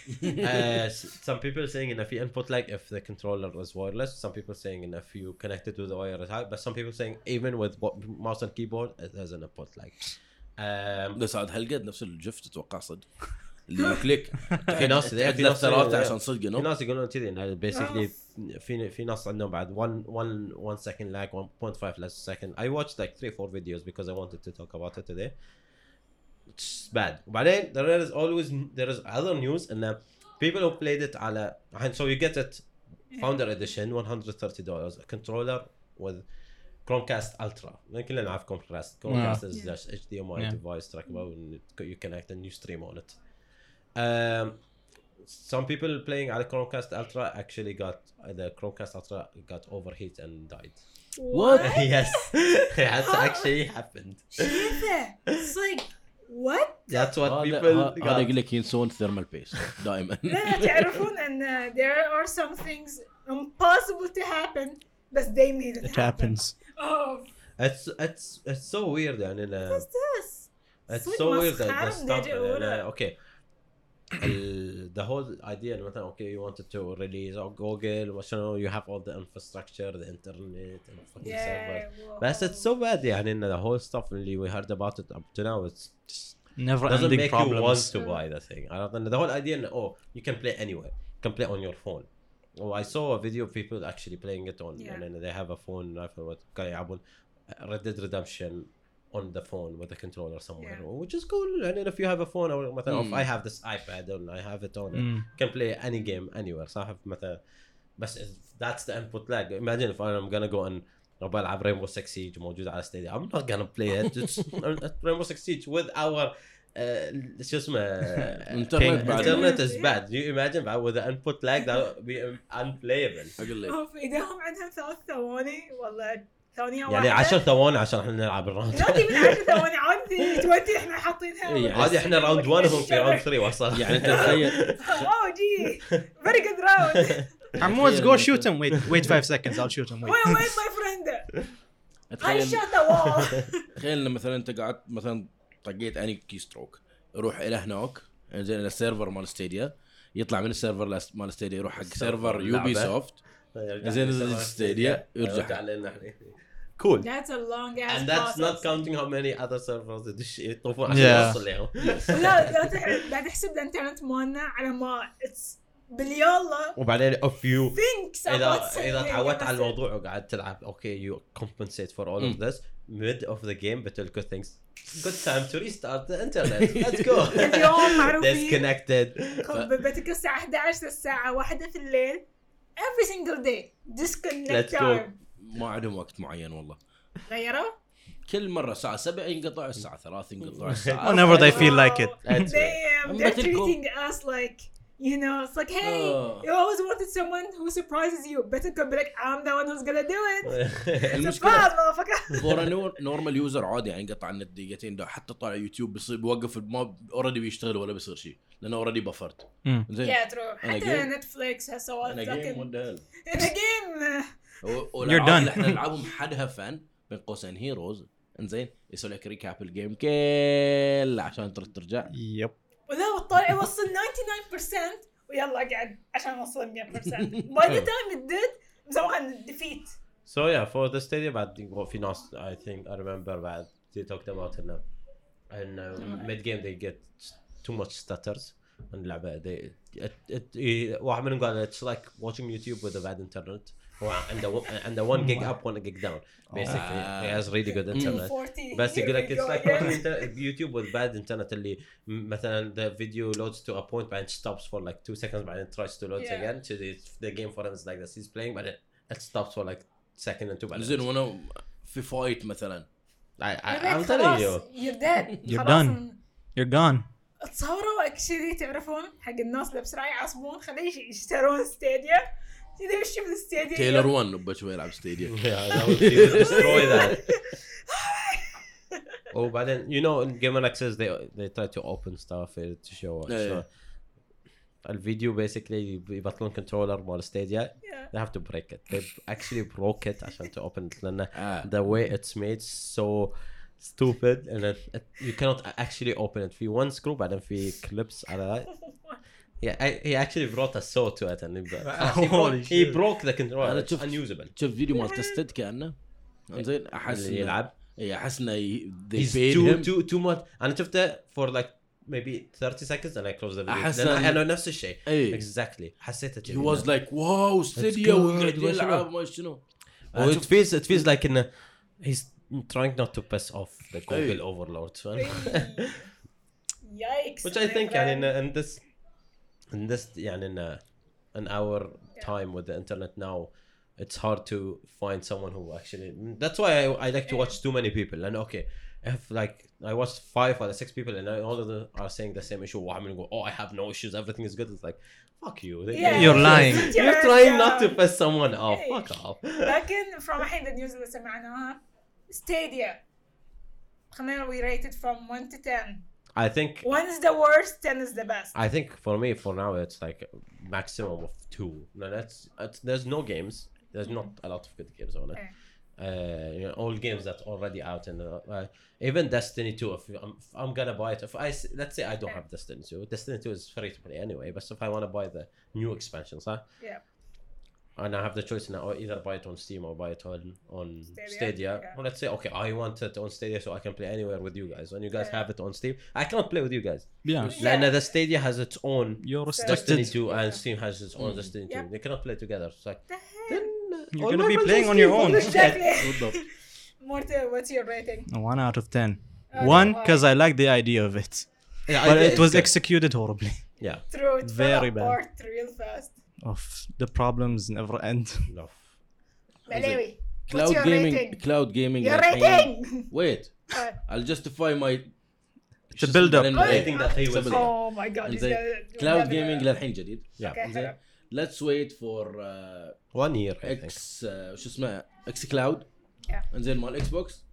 uh, [LAUGHS] [LAUGHS] s- some people saying in if you input lag if the controller is wireless some people saying in if you connect it to the wire is high but some people saying even with wa- mouse and keyboard it has an input lag um, بس عاد هالقد نفس الجف تتوقع صدق اللي كليك في ناس في تحذف ناس ثلاثه عشان صدق في انه ناس يقولون كذي انه basically في في ناس عندهم بعد 1 1 1 second lag 1.5 less second I watched like 3 4 videos because I wanted to talk about it today it's bad وبعدين there is always there is other news ان people who played it على الحين so you get it founder edition 130 dollars a controller with Chromecast Ultra كلنا نعرف Chromecast Chromecast is Yeah. just HDMI Yeah. device trackable and you connect and you stream on it um, some people playing على Chromecast Ultra actually got the Chromecast Ultra got overheat and died What? [LAUGHS] yes [LAUGHS] that's actually happened شايفه It's like what that's what هذا people ه- هذا got يقول لك ينسون ثيرمال بيس دائما لا تعرفون ان there are some things impossible to happen but they made it, It happen. happens. Oh, it's it's it's so weird يعني إنه- what's this? It's like so weird that the مسخرة stuff من الأولى. uh, okay ال- the whole idea إنه مثلا okay you wanted to release on Google وعشان you have all the infrastructure the internet and fucking server Yeah, بس it's so bad يعني إن the whole stuff اللي we heard about it up to now it's just Never doesn't ending make you want problems. to buy the thing I don't know the whole idea إنه oh you can play anywhere you can play on your phone Oh, I saw a video of people actually playing it on Yeah. and they have a phone I forgot what كانوا يلعبون Red Dead Redemption on the phone with a controller somewhere Yeah. which is cool and then if you have a phone or مثلا if Mm. I have this iPad and I have it on Mm. can play any game anywhere صح مثلا بس that's the input lag imagine if I'm gonna go and أبغى العب Rainbow Six Siege موجود على ستيديا I'm not gonna play it Rainbow Six Siege with our uh, شو اسمه Internet بعد. is Yeah. bad you imagine بعد with the input lag that would be unplayable أقول لك أوف ايديهم عندهم ثلاث ثواني والله ثانية يعني واحدة 10 ثواني عشان إحنا نلعب ال round. لا تبي 10 ثواني [LAUGHS] عادي 20 إحنا حاطينها. يعني عادي إحنا round 1 وهم في round 3 [LAUGHS] وصل. يعني أنت تخيل. [LAUGHS] oh gee. very good round Hamoud, go shoot him. Wait, wait five seconds. I'll shoot him. Wait. وين وين my friend I تخيل shot the wall. تخيل إن مثلا أنت قعدت مثلا طقيت اني كي ستروك يروح إلى هناك. زين إلى السيرفر مال ستيديا يطلع من السيرفر مال ستيديا يروح حق سيرفر يو بي اللعبة. سوفت زين يرجع. ستيديا يرجع. cool. That's a long ass And that's process. not counting how many other servers did she eat tofu عشان يوصل لهم. لا لا تحسب الانترنت مالنا على ما اتس بلي وبعدين اوف يو اذا إذا تعودت على الموضوع وقعدت تلعب أوكي يو كومبنسيت فور اول اوف ذس ميد اوف ذا جيم بتل جود ثينكس good time to restart the internet. [LAUGHS] Let's go. [LAUGHS] اليوم معروفين. Disconnected. بتك الساعة 11 للساعه 1 في الليل. Every single day. Disconnect time. ما عندهم وقت معين والله غيروا؟ كل مرة الساعة 7 ينقطع الساعة 3 ينقطع [LAUGHS] الساعة Whenever they feel like it. Damn, أم they're treating us like you know, it's like, hey, آه. you always wanted someone who surprises you. Better come be like, I'm the one who's gonna do it. [LAUGHS] المشكلة. فور نورمال يوزر عادي يعني ينقطع النت دقيقتين ده حتى طالع يوتيوب بيصير بيوقف ما اوريدي بيشتغل ولا بيصير شيء لأنه اوريدي بفرت. زين Yeah, true. أنا حتى هسه أنا جيم وات ذا in a game. [LAUGHS] والألعاب done. اللي إحنا نلعبهم حدها فن بين قوسين هيروز إنزين يسوي لك ريكاب الجيم كله عشان ترد ترجع. Yep. ولا طالع يوصل 99% ويلا قاعد عشان اوصل 100% باي ذا تايم it did مسويها ديفيت So yeah, for the stadium بعد في ناس I think I remember بعد they talked about إنه انه mid game they get too much stutters. اللعبة they it, it, it, واحد منهم قال it's like watching YouTube with a bad internet. هو عنده عنده 1 gig up 1 gig down basically he has really good internet 40 بس يقول لك watching inter- YouTube with bad internet اللي مثلا the video loads to a point بعدين stops for like 2 seconds بعدين tries to load Yeah. again so the, the game for him is like this he's playing but it, it stops for like second and two بعدين زين وأنا في فايت مثلا I, I, يا I'm telling you you're dead You're done. You're gone. تصوروا اكشلي تعرفون حق الناس اللي بسرعة يعصبون خليه يش- يشترون ستاديا كذا يمشي في الاستاديا تايلر 1 بشوي يلعب ستاديوم yeah that would be destroy that [LAUGHS] وبعدين you know in Game Access they they try to open stuff uh, to show us Yeah, so الفيديو basically يبطلون كنترولر مال ستيديا Yeah. they have to break it they actually broke it عشان to open it لأن آه. the way it's made so stupid and it, it, you cannot actually open it في one screw بعدين في clips على Yeah, I, he actually brought a saw to it and he, he, broke, Holy he broke the controller. أنا It's شفت- unusable. شوف فيديو مال تستد كانه زين احس اللي يلعب. اي احس انه they He's paid too him too too much. أنا شفته for like maybe 30 seconds and I closed the video. إن- أنا نفس الشيء. اي Exactly. حسيته he was like واو ستديا good، وقاعد. يلعب ما شنو Oh, it feels it feels like in a, he's trying not to piss off the Google Hey. overlords. Yikes. Which I think يعني in, in this in this يعني in, a, in our time with the internet now it's hard to find someone who actually that's why I, I like to watch too many people and okay if like I watched five or six people and all of them are saying the same issue I'm gonna go oh I have no issues everything is good it's like fuck you They- Yeah, You're lying. [LAUGHS] sit you're your trying ass not to down. piss someone off Hey. fuck off لكن [LAUGHS] from الحين النيوز اللي سمعناها ستاديا خلينا we rated from 1 to 10 I think 1 is the worst 10 is the best I think for me, for now, it's like maximum of two. No, that's, there's no games. There's not a lot of good games on it. Uh, you know, all games that's already out, and uh, uh, even Destiny 2. If I'm, if I'm gonna buy it, if I let's say I don't have Destiny 2, Destiny 2 is free to play anyway. But if I want to buy the new expansions, huh? Yeah and I have the choice now, either buy it on Steam or buy it on on Stadia. Stadia. Yeah. Let's say, okay, I want it on Stadia so I can play anywhere with you guys. When you guys yeah. have it on Steam, I can't play with you guys. Yeah. yeah. And the Stadia has its own You're Destiny 2 and Steam has its own mm. Destiny 2. They cannot play together. It's like, then uh, you're going to be playing on your own. Exactly. [LAUGHS] What's your rating? One out of ten. Oh, one, because I like the idea of it. Yeah, but it, it was good. executed horribly. Yeah. True. It Very bad. real fast Of the problems never end. [LAUGHS] No. Balawi, what's كلاود your جيمنج rating? كلاود جيمنج Your rating! [LAUGHS] ويت Uh, I'll justify my It's a build up. Rating that he was- oh my god, he's زين gonna- كلاود gonna- جيمنج للحين جديد Yeah. Okay, زين حلو. let's wait for uh, One year, I think. اكس شو اسمه اكس كلاود Yeah. انزين مال اكس بوكس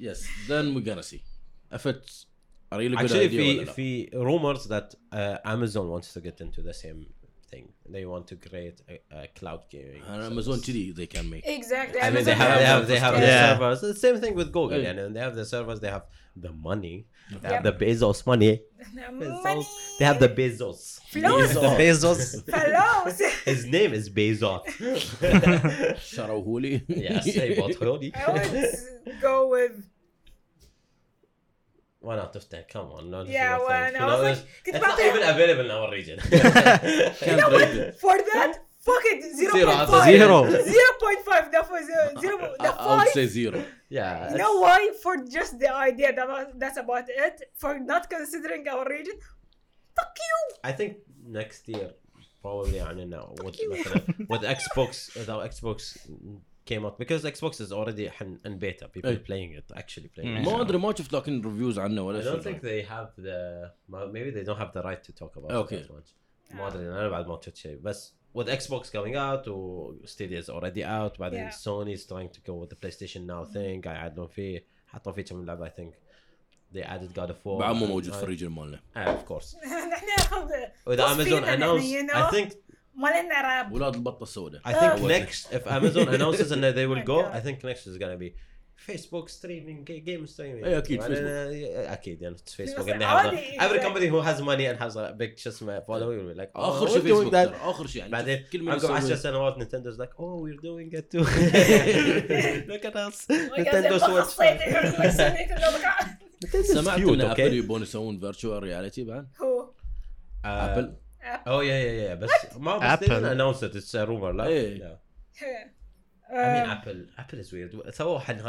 yes then we're gonna see if it's a really good Actually, idea في ولا لا. في rumors that uh, Amazon wants to get into the same thing. They want to create a, a cloud gaming. And. Amazon TV, they can make exactly. I mean, they have they have they have yeah. the servers. The same thing with Google, yeah. and they have the servers. They have the money. They yep. have the Bezos money. Bezos. money. They have the Bezos. Bezos. Bezos. [LAUGHS] His name is Bezos. [LAUGHS] Shout out Huli. [LAUGHS] Yes, they bought Huli. I would go with One out of ten. Come on, no. this is Yeah, not one. fair. I You was know, like, it's, كنت it's not بعطيها- even available in our region. [LAUGHS] can't rate it [LAUGHS] for that. Fuck it. Zero Zero, point that's five. zero. Zero point five. That was uh, zero. The I- I would five. say zero yeah. You know why? For just the idea that was, that's about it. For not considering our region. Fuck you. I think next year probably يعني now with مثلا with Xbox with our Xbox came out because Xbox is already in, beta people Hey. playing it actually playing Mm. it. ما ادري ما شفت لكن ريفيوز عنه I ولا don't think they have the maybe they don't have the right to talk about Okay. it that much ما ادري أنا بعد ما شفت شيء بس with Xbox coming out و Stadia is already out بعدين Yeah. Sony is trying to go with the PlayStation Now thing قاعد يعدلون فيه حطوا فيه كم لعبه I think they added God of War بعد مو موجود في ال region مالنا Ah, of course نحن with Amazon announced I think ما لنا راب. أولاد البطه السوداء I think Oh. next, if Amazon announces and they will go. I think next is gonna be فيسبوك streaming game streaming إيه، أكيد، أكيد يعني فيسبوك بس انه عادي every إذا- company who has money and has a big شو اسمه following be like oh, اخر we're شيء doing فيسبوك اخر شيء يعني بعدين كل من عقب 10 يسوي سنوات Nintendo's like oh we're doing it too look at us Nintendo Nintendo Switch سمعت ان Apple okay? يبون يسوون virtual reality بعد هو Apple [LAUGHS] oh yeah yeah yeah. بس ما بس Apple announced it's rumor لا Apple Apple is weird سووا حد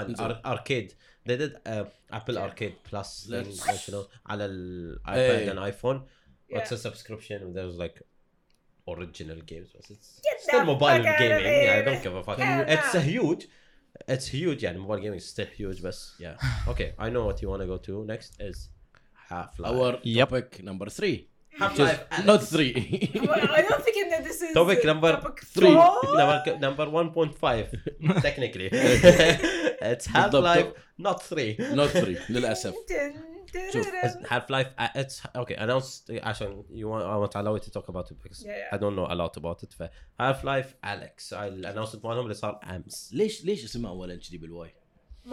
Arcade they did Apple Arcade بس على ال iPad and iPhone و it's subscription and there's like original games بس it's still mobile gaming يعني don't give a fuck it's huge اتس هيوج يعني موبايل جيمنج ستيل هيوج بس يا أوكي اي نو وات يو ونا جو تو نكست از هاف لايف اور توبيك نمبر 3 3 Half-Life نوت 3 I don't think that this is Topic number topic three. four. number number 1.5 technically it's Half-Life not 3 نوت 3 للاسف شوف، Half Life uh, it's okay announced عشان you want I want Alawi to talk about it because Yeah, yeah. I don't know a lot about it ف Half Life Alex الانونسمنت مالهم اللي صار امس ليش ليش اسمها اولا كذي by the way؟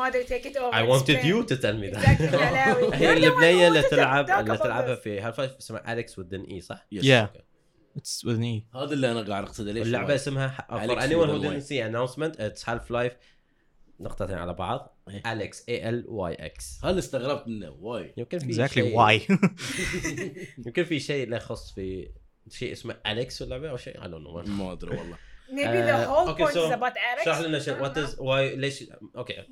mother take it over I wanted you to tell me that. [LAUGHS] هي البنيه اللي تلعب اللي تلعبها في Half Life اسمها Alex with an E صح؟ Yeah. It's with an E. هذا اللي أنا قاعد أقصده ليش اللعبة اسمها for anyone who didn't see announcement it's half life نقطتين على بعض Alyx A L Y X هل استغربت منه why [LAUGHS] يمكن في شيء why يمكن في شيء اللي يخص في شيء اسمه Alyx ولا أو شيء I don't know. ما أدري والله. Maybe the uh, whole uh, okay, point so is about Alyx. شرح لنا شو what is why ليش أوكي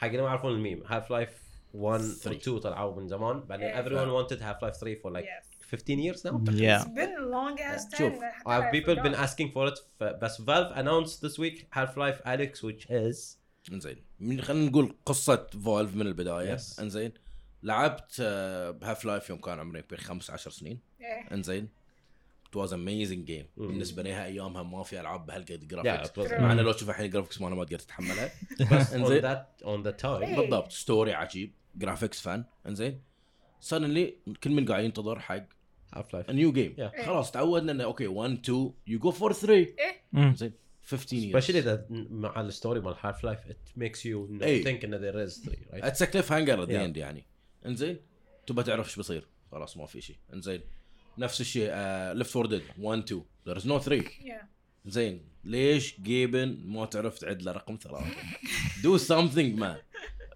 حق اللي ما يعرفون ال meme Half Life 1 و Three. 2 طلعوا من زمان بعدين Yeah. everyone wanted half life 3 for like Yes. 15 years now It's yeah. been a long ass time. شوف، uh, I people been asking for it بس Valve announced this week half life Alyx which is انزين من خلينا نقول قصه Valve من البدايه Yes. انزين لعبت آه، ب Half Life يوم كان عمري يمكن 15 سنين Yeah. انزين it was amazing game. بالنسبة لها أيامها ما في ألعاب بهالقد graphics. مع إنه لو تشوف الحين ال graphics مالها ما تقدر تتحملها. [LAUGHS] بس on إنزين. that on the time إيه. بالضبط. story عجيب. graphics فن إنزين. suddenly كل من قاعد ينتظر حق half life new game Yeah. خلاص تعودنا إنه أوكي 1 2 you go for 3 إيه. Mm. زين 15 years. Especially that مع ال story مال half life it makes you know- إيه. think ان there is 3 right? it's cliffhanger at يعني. إنزين. تبى تعرف إيش بيصير. خلاص ما في شيء إنزين. نفس الشيء Left 4 Dead 1 2 there is no 3 Yeah. زين. ليش Gaben ما تعرف تعد له رقم ثلاثة؟ do something man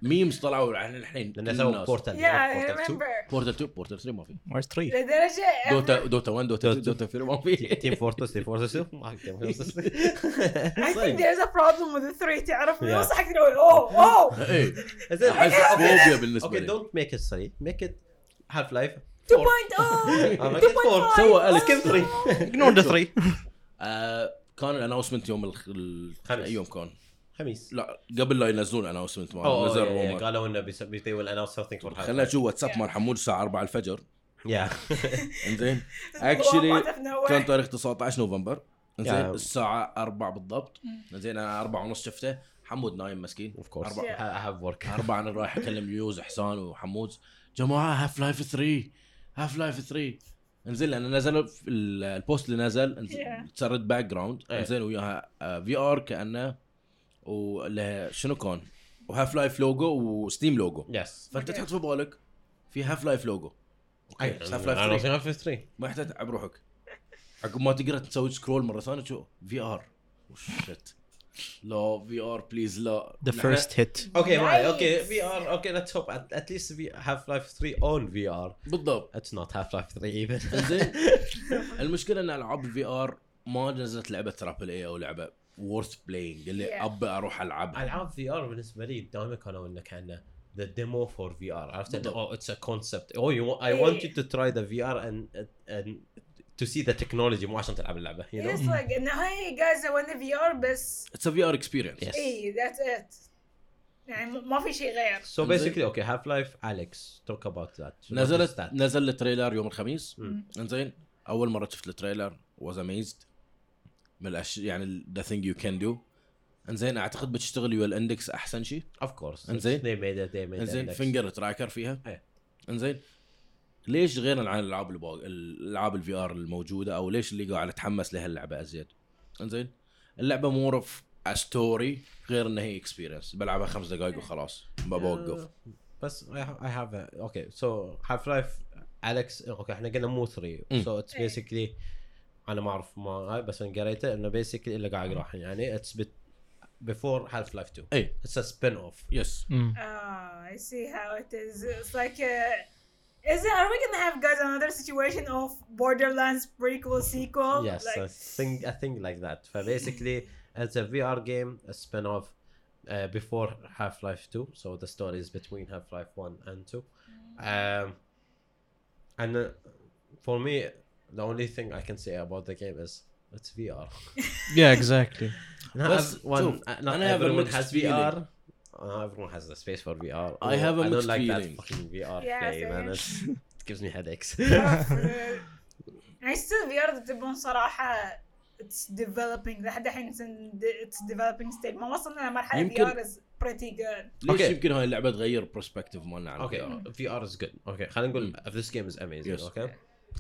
memes طلعوا عن الحين لأنه كل سووا. Portal Portal 2 remember. Portal 2 Portal 3 ما في. Where's three? لدرجة Dota Dota 1 Dota 2 Dota. Dota [LAUGHS] 3 ما في. Team Fortress Team Fortress ما Fortress 2. [LAUGHS] I think there's a problem with the three تعرف؟ Yeah. ينصحك تقول oh oh احس فوبيا بالنسبة أوكي لي. don't make it 3 make it Half Life 2.0 2.5 سوى. skip 3 Ignore the three. آه، كان ال announcement يوم الخ... ال... خميس. اي يوم كان. خميس. لا قبل لا ينزلون announcement مال نزل rumor قالوا إنه بيس- they will announce something for خلينا نشوف واتساب Yeah. مال حمود الساعة 4 الفجر. يا [LAUGHS] إنزين. [LAUGHS] actually. كان تاريخ 19 نوفمبر. إنزين. الساعة 4 بالضبط. إنزين أنا 4 ونص شفته. حمود نايم مسكين. of course أربعة. I have work. أربعة أنا رايح أكلم يوز إحسان وحمود. جماعة Half Life 3 Half Life 3 انزين لأن نزل في ال- ال post اللي نزل. just red background. انزين وياها VR كأنه وله شنو كان؟ و Half Life logo و Steam logo yes Okay. تحط في بالك في Half Life logo أوكي بس Half Life 3 Half Life 3 ما يحتاج تعب روحك. عقب ما تقدر تسوي scroll مرة ثانية تشوف VR shit لا VR please لا. The نحن- first hit. أوكي معي. أوكي VR أوكي let's hope at least في Half Life 3 on VR بالضبط. it's not Half Life 3 even زين. [LAUGHS] المشكلة إن ألعاب ال VR ما نزلت لعبة triple A أو لعبة worth playing اللي Yeah. ابى أروح ألعبها. ألعاب VR بالنسبة لي دائما كانوا إنه كأنه the demo for VR عرفت oh it's a concept. Oh you I want you to try the VR and and to see the technology مو عشان تلعب اللعبة you know It's like انه hey guys I want the VR بس it's VR experience Yes. اي that's it. يعني ما في شيء غير. So basically okay Half Life Alyx talk about that. نزلت that? نزل ال trailer يوم الخميس. مم. انزين أول مرة شفت ال trailer was amazed من الاشياء يعني the thing you can do انزين أعتقد بتشتغل ويا ال Index أحسن شيء. Of course. إنزين. they made it they made انزين it finger tracker فيها. إيه. انزين. ليش غير عن الألعاب الألعاب ال VR الموجودة؟ أو ليش اللي قاعد اتحمس لهاللعبة أزيد؟ إنزين؟ اللعبة more of story غير انها هي experience بلعبها خمس دقائق وخلاص. ما بوقف. بس I have, I have a, okay. So Half Life Alyx أوكي إحنا قلنا مو 3 مم. so it's basically أنا ما أعرف ما بس أنا قريته إنه basically اللي قاعد اقراه يعني it's bit before Half Life 2 اي it's a spin off yes Mm. Oh, I see how it is. It's like, uh, Is it? Are we gonna have guys another situation of Borderlands prequel sequel? Yes, like... I think I think like that. But basically, it's a VR game, a spin-off uh, before Half Life Two. So the story is between Half Life One and Two. Mm. Um, and uh, for me, the only thing I can say about the game is it's VR. [LAUGHS] yeah, exactly. not, one, uh, everyone has VR. Uh, everyone has the space for VR. I have a I don't like feeling. that fucking VR Yeah, play, man. it gives me headaches. I still VR تبون صراحة it's developing لحد الحين it's in the- it's developing stage ما وصلنا لمرحلة يمكن- VR is pretty good ليش Okay. يمكن هاي اللعبه تغير برسبكتيف مالنا عن okay, VR. VR is good. Okay, خلينا نقول if this game is amazing, Yes. okay,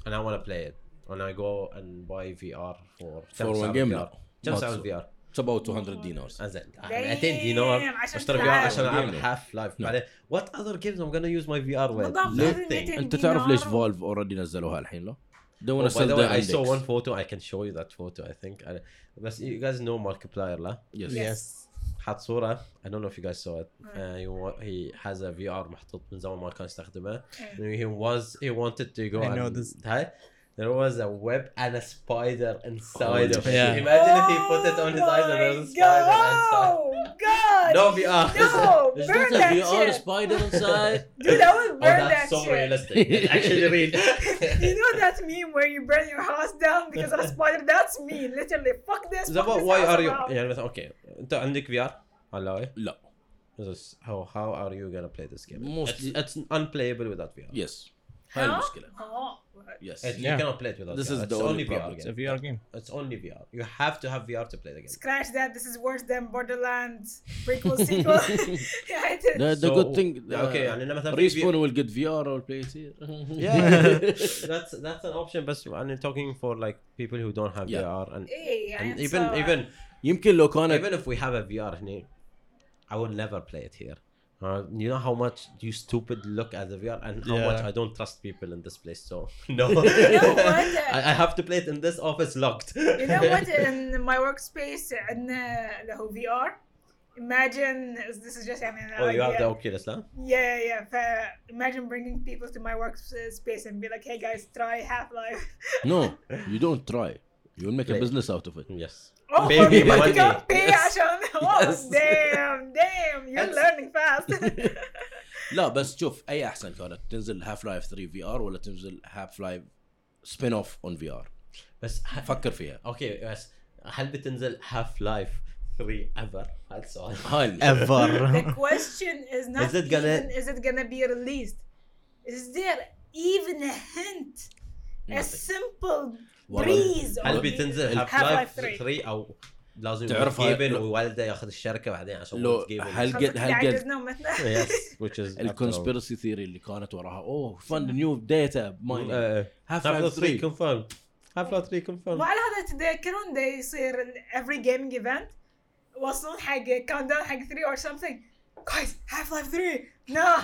and I want to play it, and I go and buy VR for For one game VR. لا كم تسوى. VR؟ It's about 200 دينار انزين Damn، 200 دينار عشان اشتري VR تلعب. عشان Game. هاف لايف. بعدين what other games I'm gonna use my VR with? بالضبط، Nothing. 200 انت تعرف ليش. فولف اوريدي نزلوها الحين لا؟ They Oh, wanna by sell the their I saw one photo. I can show you that photo. I think. بس you guys know Markiplier لا؟ Yes. Yes. حط صورة I don't know if you guys saw it. Uh, he, he has a VR محطوط من زمان ما كان يستخدمه. He was he wanted to go I know this. هاي there was a web and a spider inside of it. Yeah. Imagine if he put it on his eyes and there was a spider inside. Oh God! No VR. No! Is burn that a that VR shit! spider inside? [LAUGHS] Dude, I would Oh, burn that's that so shit. realistic. [LAUGHS] It's actually real. You know that meme where you burn your house down because of a spider? That's me, literally. Fuck this. So fuck what, this why house are you around. يعني مثلا اوكي انت عندك VR على لا This- how how are you gonna play this game? Mostly- it's, it's unplayable without VR. يس هاي Huh? المشكله Oh, يس It, you Yeah. cannot play it without This VR. is it's the only only VR problem. It's a game. VR game. It's only VR. You have to have VR to play the game. scratch that. This is worse than Borderlands prequel sequel. [LAUGHS] [LAUGHS] yeah, it is. The, the So- good thing okay, يعني أنا مثلا في ريسبون will get VR or play it here [LAUGHS] Yeah, that's that's an option. But I'm talking for like people who don't have Yeah. VR and, إيه، يعني and it's even so- even يمكن لو كانت even if we have a VR هني, I will never play it here. uh, you know how much you stupid look at the VR and how yeah. much I don't trust people in this place. So [LAUGHS] no, [LAUGHS] no I, I, have to play it in this office locked. you know what? [LAUGHS] In my workspace, in uh, the VR, imagine this is just I mean, oh, you have the Oculus, huh? Yeah, yeah. yeah. imagine bringing people to my workspace and be like, "Hey guys, try Half Life." no, you don't try. You'll make play. a business out of it. Yes. Oh, pay Yes. عشان oh damn you're That's- learning fast. لا بس شوف اي احسن كانت تنزل Half Life 3 VR ولا تنزل Half Life spin off on VR بس ه- فكر فيها أوكي بس هل بتنزل Half Life 3 ever؟ هذا السؤال. هاي المشكلة. the Ever. question is not Is it gonna- even is it gonna be released? Is there even a hint? Simple والله breeze هل بتنزل هاف لايف 3. 3 أو لازم تعرف لو- ووالدة ياخذ الشركة بعدين عشان لو هل قد- اللي هل قد- الكونسبيرسي ثيري اللي كانت وراها. اوه فند نيو داتا مايننج هاف هاف لايف 3 3 كونفيرم هاف لايف 3 كونفيرم وعلى هذا تذكرون ده يصير every gaming event يوصلون حق count down حق 3 or something. Guys half life 3 no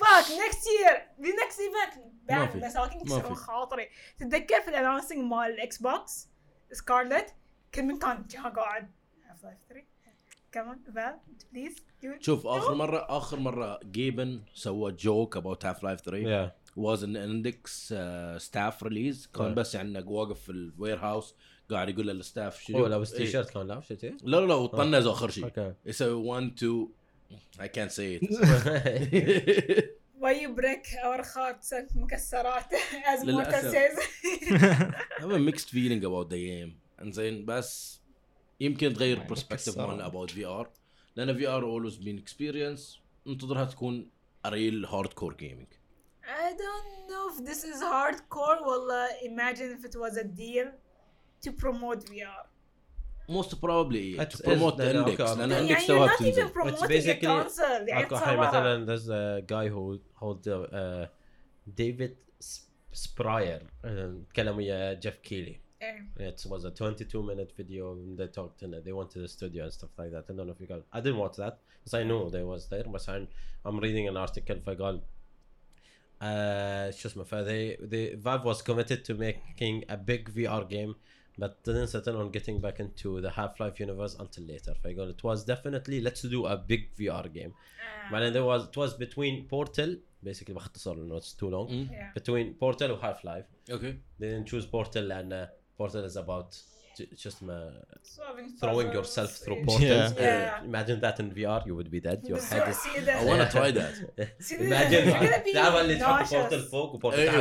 fuck next year. The next event. ما بعد. مساكين ما يكسرون. خاطري. تتذكر في ال announcing مال ال Xbox Scarlett كل من كان جا قاعد half life 3 come on Valve please شوف آخر مرة آخر مرة Gaben سوى joke about Half-Life 3 yeah was an Index staff release كان. بس يعني واقف في ال warehouse قاعد يقول لل staff شنو؟ هو لابس. تي شيرت كان لابس شيء لا لا لا وطنز آخر شيء يسوي 1 2 I can't say it. [LAUGHS] [LAUGHS] [LAUGHS] why you break our hearts مكسرات as Mortal says I have a mixed feeling about the game انزين بس يمكن تغير يعني برسبكتيف كسران. مالنا about VR لأن VR always been experience انتظرها تكون a real hardcore gaming I don't know if this is hardcore والله imagine if it was a deal to promote VR most probably It's- to promote it's- the no, index okay. لان يعني index you're توها not even بتنزل promoting a basically- console يعني اكو حي تصورها. مثلا there's a guy who hold the uh, David Sp- Spryer uh, تكلم ويا جيف كيلي إيه. It was a 22 minute video. And they talked and they went to the studio and stuff like that. I don't know if you guys. I didn't watch that because I knew they was there. But I'm, I'm reading an article فقال uh, شو اسمه فthey the Valve was committed to making a big VR game but didn't settle on getting back into the Half-Life universe until later فيقول it was definitely let's do a big VR game آه. بعدين there was it was between Portal basically باختصار لانه it's too long مم. Yeah. between Portal و Half-Life اوكي they didn't choose Portal لان Portal is about j- just اسمه Solving throwing puzzles. yourself through Yeah. portals. Yeah. Yeah. Imagine that in VR, you would be dead. Your head is. See the- I wanna try that. [LAUGHS] See the- Imagine you're gonna be تعرف اللي تحط nauseous. بورتل فوق وبورتل إيه.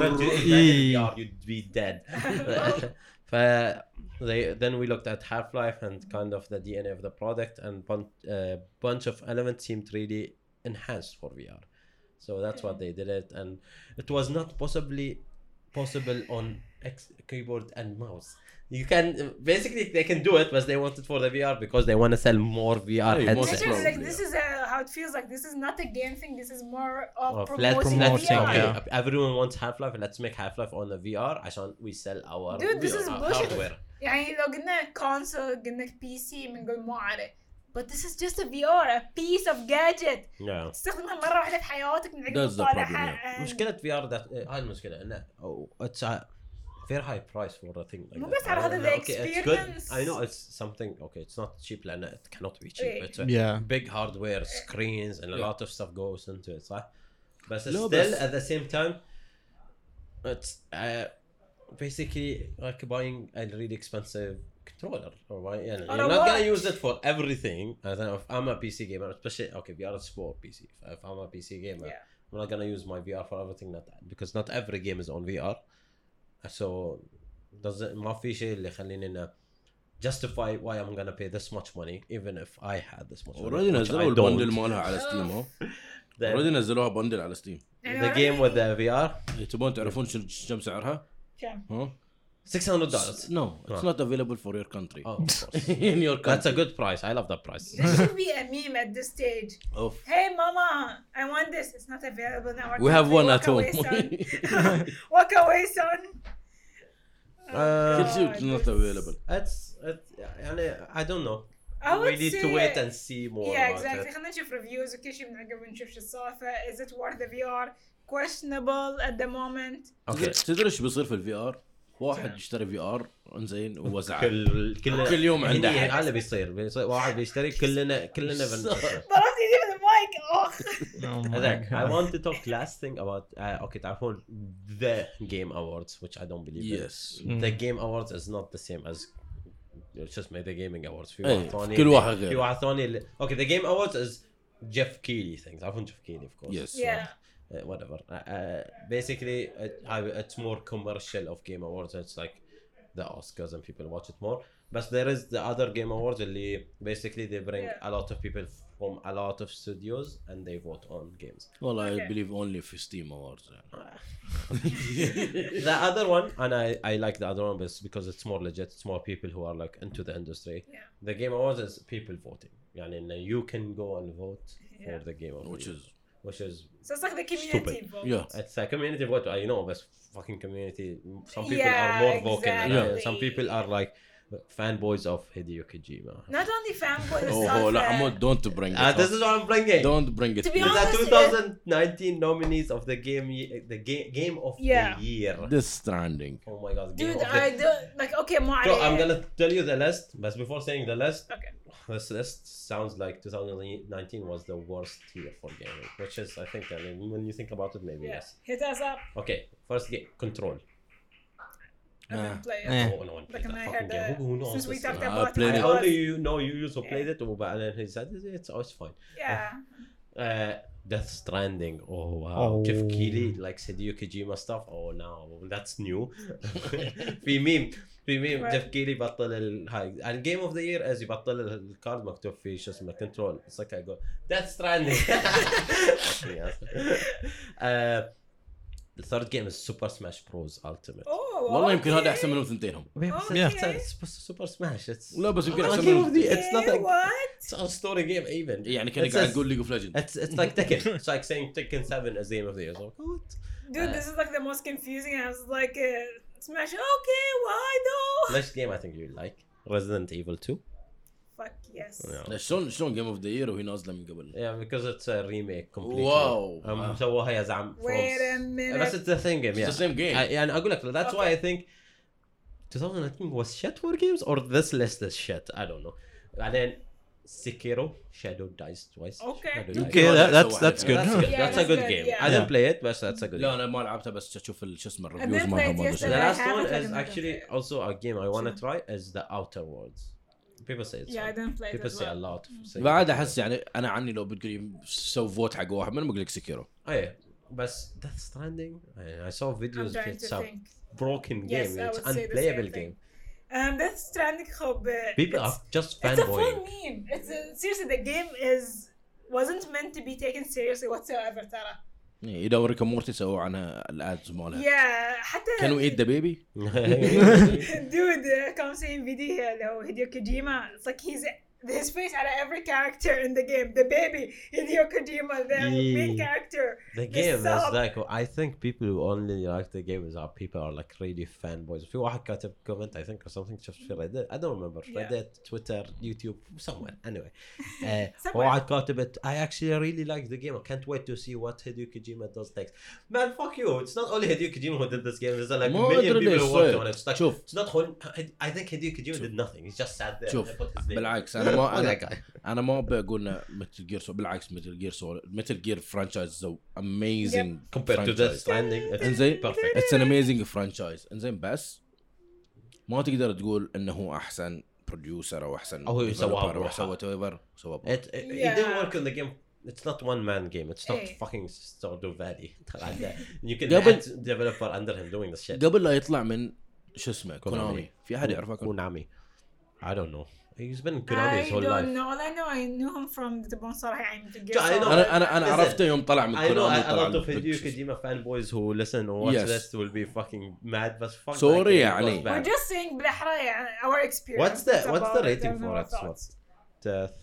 تحت إيه. VR you'd be dead. [LAUGHS] [LAUGHS] they then we looked at Half-Life and kind of the DNA of the product and bun- uh, bunch of elements seemed really enhanced for VR. So that's what they did it and it was not possibly possible on X- keyboard and mouse You can basically they can do it, but they want it for the VR because they want to sell more VR Hey, most headsets. Actually, like probably, this is uh, how it feels like. This is not a game thing. This is more of Of promoting, let's, the let's promoting, VR. okay, yeah. everyone wants Half-Life let's make Half-Life on the VR عشان we sell our Dude, this VR is bullshit. hardware يعني لو قلنا console قلنا بي سي بنقول مو عليه. But this is just a VR, a piece of gadget. yeah. تستخدمها مرة واحدة في حياتك من عقب That's the تطالعها problem, and- مشكلة VR that هاي المشكلة انه oh, it's a very high price for a thing like مو that. بس على هذا the Okay, it's good. experience. I know it's something okay it's not cheap لأن it cannot be cheap إيه. it's a Yeah. big hardware screens and a Yeah. lot of stuff goes into it صح؟ بس لا، still بس- at the same time it's uh, basically like buying a really expensive controller or buy, yeah, you're Or a not gonna watch. use it for everything I don't know if I'm a PC gamer especially okay VR is for PC if I'm a PC gamer Yeah. I'm not gonna use my VR for everything not because not every game is on VR So does it ما في شيء اللي يخليني إنه justify why I'm gonna pay this much money even if I had this much money اوريدي نزلوا البندل. مالها على ستيم The, اوريدي نزلوها بندل على ستيم يعني the game with the VR تبون تعرفون كم سعرها؟ كم؟ ها؟ 600 dollars No, it's Ah. not available for your country. oh of [LAUGHS] course In your that's country. a good price I love that price This should be a meme at this stage. Oof. Hey, mama, I want this. It's not available now. We have one Walk at home. away, [LAUGHS] son. [LAUGHS] Walk away, son. Oh, Uh, Kids God, is not this- available. it's it's يعني I don't know I would we need to say- wait and see more Yeah, about exactly. it خلينا نشوف ريفيوز وكل شيء من عقب نشوف شو السالفة. Is it worth the VR? Questionable at the moment. okay تدري ايش بيصير في الفي ار؟ واحد يشتري VR انزين ووزعه كل كل كل يوم عنده. هذا اللي بيصير بيصير واحد بيشتري كلنا كلنا بنشتري. Oh هذاك I want to talk last thing about uh, okay تعرفون the game awards which I don't believe in. Yes. the game awards is not the same as شو اسمه the gaming awards في إيه، واحد ثاني كل واحد غير. في واحد ثاني اللي okay the game awards is Jeff Keighley thing تعرفون Jeff Keighley of course Yes. Yeah. uh, whatever. Uh, uh, basically, it, I- it's more commercial of Game Awards. It's like the Oscars and people watch it more. But there is the other Game Awards. اللي basically they bring Yeah. a lot of people from a lot of studios and they vote on games. والله I Okay. believe only في ستيم awards [LAUGHS] the other one, and I, I like the other one, but because it's more legit. It's more people who are like into the industry. Yeah. The Game Awards is people voting. يعني إنه you can go and vote Yeah. for the game of the which year, is which is so it's like the community stupid. vote. Yeah, it's a community vote. I know, but fucking community. Some people yeah, are more vocal. Exactly. Yeah. Some people are like fanboys of Hideo Kojima. Not only fanboys. oh, oh on! Ahmad, don't bring ah, it. Uh, this is what I'm bringing. Don't bring it. To be These honest, the 2019 yeah. nominees of the game, the game, game of yeah. the year. This Stranding. Oh my god, dude, I the... don't like. Okay, ما so I'm gonna tell you the list, but before saying the list, Okay. this list sounds like 2019 was the worst year for gaming, which is, I think, I mean, when you think about it, maybe Yeah. yes. Hit us up. Okay, first game, Control. I Nah. can play it. Eh. Oh, no one Like played when that I fucking heard game. that. Who, who knows Since we this talked game? I about played I it. only you know you also Yeah. played it, oh, but then he said it's, it's, oh, it's fine. Yeah. Uh, Death Stranding. Oh wow. Oh. Jeff Keighley likes Hideo Kojima stuff. Oh no, that's new. [LAUGHS] في ميم في ميم. Jeff Keighley بطل ال- هاي ال game of the year is يبطل ال- ال card مكتوب فيه شو اسمه Control it's like أقول Death Stranding ال third game is Super Smash Bros Ultimate Oh. والله يمكن هذا. أحسن منهم ثنتينهم. Super Smash it's لا بس يمكن Okay, أحسن منهم what? It's a story game even. يعني كانك It's قاعد a- تقول ليج اوف ليجند It's it's like Tekken. it's like saying Tekken 7 as game of the year. So, what? Dude, Uh, this is like the most confusing. I was like, uh, Smash. Okay, why though? [LAUGHS] Next game I think you like Resident Evil 2. Fuck yes. Yeah. لا، شلون شلون جيم اوف ذا يير وهي نازله من قبل Yeah, because it's a remake completely. Wow. Um, Wow. سووها يا زعم. Wait a But minute. it's the same game, It's yeah. the same game. I, يعني اقول لك that's why I think 2019 was shit for games or this list is shit. I don't know. بعدين Sekiro Shadow Dies Twice. Okay. Shadow Dies Okay, that, that's that's Yeah, good. That's, good. Yeah, that's a that's good good, game. yeah. I didn't Yeah. play it, but that's a good لا game. انا ما لعبتها بس اشوف ال- شو اسمه then الريفيوز مالها played ما The yesterday. أدري. last I one haven't is played it. actually also a game I want to try is the Outer Worlds. People say it's Yeah, I fun. didn't play it People as say a well. lot. Say بعد it's احس يعني انا عني لو بتقولي سو فوت حق واحد منهم بقول لك سكيرو Oh yeah. But Death Stranding, I, I saw I'm videos. trying It's to a think. broken Yes, game. I It's would say the unplayable same thing. game. Um, Death Stranding خب People it's, are just it's a full fanboying. meme. It's a, seriously the game is wasn't meant to be taken seriously whatsoever ترى. اذا ريكا مورتي سووا عنها الادز مالها Yeah حتى كان وي ذا بيبي dude uh, كم سين فيديو اللي هو هيديو كوجيما it's like he's his face out of every character in the game the baby Hideo Kojima the main Yeah. character The game is sub. like I think people who only like the game is are people are like really fanboys. في واحد كاتب comment I think or something شفت في Reddit I don't remember Yeah. Reddit Twitter YouTube somewhere anyway. [LAUGHS] Uh, Somewhere. واحد كاتب it I actually really like the game I can't wait to see what Hideo Kojima does next. Man fuck you it's not only Hideo Kojima who did this game there's like ما million أدري people ليش who worked صاير. on it. It's like شوف. it's not whole, I think Hideo Kojima did nothing he's just sat there شوف and put his name. بالعكس انا ما [LAUGHS] أنا. أنا ما بقول إنه مثل جير سول بالعكس مثل جير سول مثل جير فرانشايز سو اميزنج compared to Death Stranding it's إنزين perfect اتس ان اميزنج فرانشايز إنزين بس ما تقدر تقول إنه هو أحسن بروديوسر أو أحسن أو هو سواها أو بروحه. سوى ايفر سوى It, it, he didn't work on the game. It's not one man game. It's not إيه. fucking Stardew Valley. [LAUGHS] you can قبل- developer under him doing this shit. قبل لا يطلع من شو اسمه كونامي في أحد يعرفه كونامي Konami. I don't know. He's been in Konami his I whole don't life. know all I know I knew him from تبون صراحة يعني مثل I know. أنا أنا أنا عرفته يوم طلع من I know كونامي a, lot of Hideo. Kojima fanboys who listen or watch Yes. this will be fucking mad. But fuck it يعني. we're just saying بالأحرى يعني our experience What's the what's the rating for it? What? Death.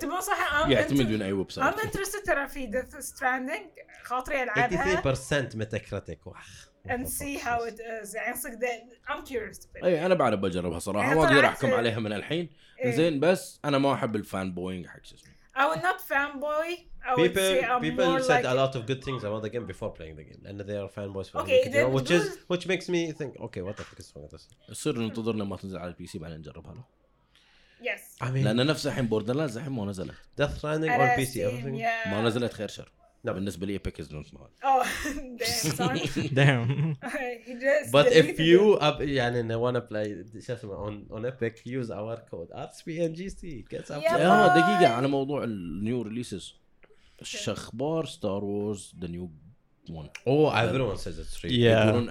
تبون صح I'm يعتمد من اي website I'm interested ترى في Death Stranding خاطري ألعبها 83% Metacritic. واخ. And see how it is يعني صدق I'm curious to play. اي أنا بعد بجربها صراحة يعني ما أقدر احكم عليها من الحين إيه. زين بس أنا ما احب ال fanboying حق شو اسمه I would not fanboy I would People say I'm people more said like a lot of good things about the game before playing the game, and they are fanboys for Okay, the game, which is which makes me think, okay, what the fuck is wrong with this? يصير ننتظر لما تنزل على البي سي بعدين نجربها له yes I mean, لأن نفس الحين بوردرلاندز الحين ما نزلت Death Stranding on PC, everything. yeah. ما نزلت خير شر No. بالنسبة لي ايبك از نوت Oh, damn son. Damn. he just But if you up, يعني wanna play شو اسمه on on Epic, use our code RSPNGC. Get some. Yeah. آه دقيقه على موضوع ال new releases أخبار Star Wars the new 1 Oh, everyone says it's free. Yeah. يقولون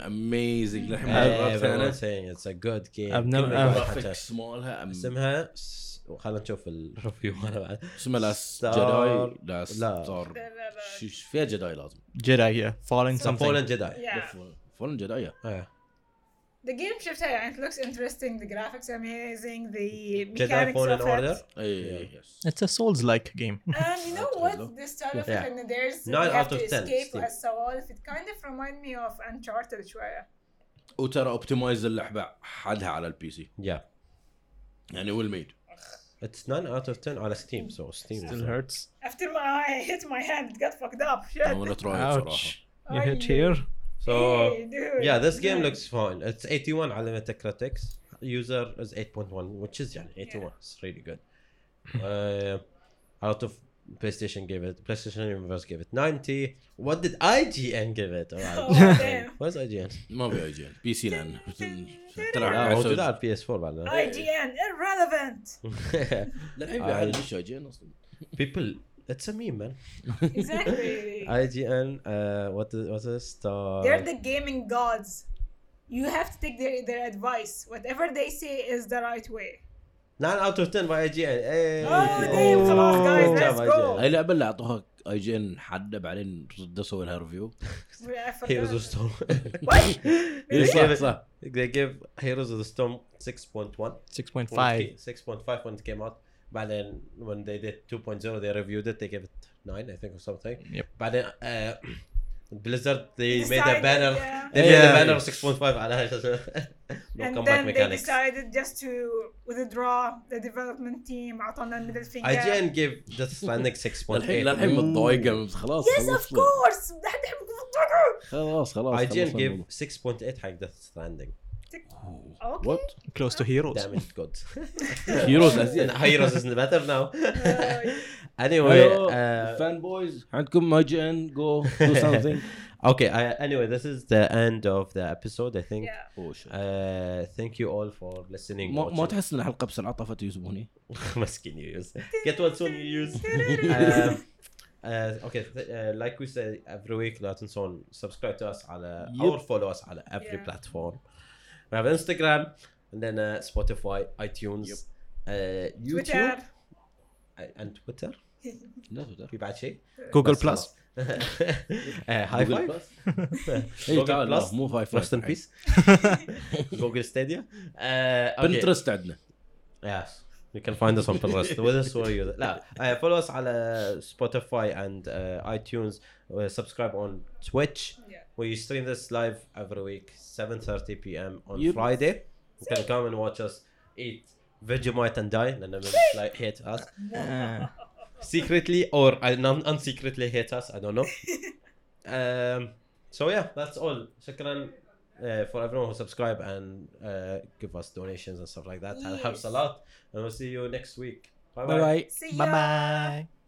Everyone's أنا saying it's a good game. I've never- ال graphics مالها اسمها خلينا نشوف ال review مالها بعد. اسمها Last Jedi Last لا. Star لا، لا، لا. شي- فيها Jedi لازم Jedi, yeah. Something. Fallen Jedi. Yeah. Fallen Jedi Yeah. The game شفتها يعني it looks interesting the graphics are amazing the Jedi mechanics Fallen of Order. it اي يس It's a Souls-like game. and you know what the style of Yeah. it and there's Nine you have out of to 10 escape Steam. والسوالف it kind of remind me of Uncharted شوية وترى اوبتمايز اللعبه حدها على البي سي Yeah. يعني ويل ميد It's 9 out of 10 على Steam, so Steam. Still is- hurts. after my I hit my hand it got fucked up shit انا ولا تراي بصراحه Ouch. You hit here. So Hey, dude. yeah, this game Dude. looks fine. It's 81 على Metacritic. User is 8.1, which is يعني 81. It's really good. Uh, out of PlayStation gave it. PlayStation Universe gave it 90. What did IGN give it? Oh, Alright. [LAUGHS] damn. Where's IGN? ما في اي جي ان بي سي لان لا تلعب موجودة على PS4 بعد. IGN irrelevant للحين في احد مش [LAUGHS] اي جي ان اصلا People, it's a meme, man. exactly [LAUGHS] IGN, uh, what is what is star? they're the gaming gods you have to take their, their advice whatever they say is the right way 9 out of 10 by IGN. Hey. Oh, damn, خلاص, guys, Good job, let's go. IGN. هاي اللعبه اللي اعطوها اي جي ان حده بعدين ردوا سووا لها ريفيو Storm. What? They صح gave صح They give Heroes of the Storm 6.1. 6.5. 6.5 when it came out. بعدين when they did 2.0 they reviewed it they gave it 9 I think or something. Yep. بعدين uh, Blizzard they made a banner yeah. they made a banner 6.5 على no and then they mechanics decided just to withdraw the development team عطونا الميدل فينجر IGN gave Death Stranding 6.8 للحين للحين متضايقه خلاص Yes of course خلاص خلاص IGN gave الموضوع. 6.8 حق Death Stranding اوكي What? Close to heroes. damn it good [LAUGHS] هيروز [LAUGHS] ازين Heroes is better now [LAUGHS] anyway ايوه uh, فان بويز عندكم اي جي ان جو دو سمثينج okay I, anyway this is the end of the episode I think Yeah. uh, thank you all for listening ما ما watching. تحس ان الحلقه بسرعه طافت يوزبوني مسكين يوز get well soon you use um, uh, okay th- uh, like we say every week لا تنسون subscribe to us على Yep. or follow us على every Yeah. platform We have Instagram and then uh, Spotify iTunes Yep. uh, YouTube تويتر uh, and Twitter لا تويتر في بعد شيء Google بس Plus. خلاص. uh, high Google five Plus. اي Google تعال لا Plus. مو فايف peace Google Stadia uh, okay. بنترست عندنا Yes. You can find us on Pinterest. With us or you. لا uh, follow us على Spotify and uh, iTunes. Uh, subscribe on Twitch. Yeah. We stream this live every week, 7:30 p.m. on Yep. Friday. You can come and watch us eat Vegemite and die. And then like hate us [LAUGHS] Uh, secretly or uh, non unsecretly hate us. I don't know. [LAUGHS] um. So yeah, that's all. Shukran. uh, for everyone who subscribe and uh, give us donations and stuff like that. Yes. That helps a lot. And we'll see you next week. Bye bye. Bye bye.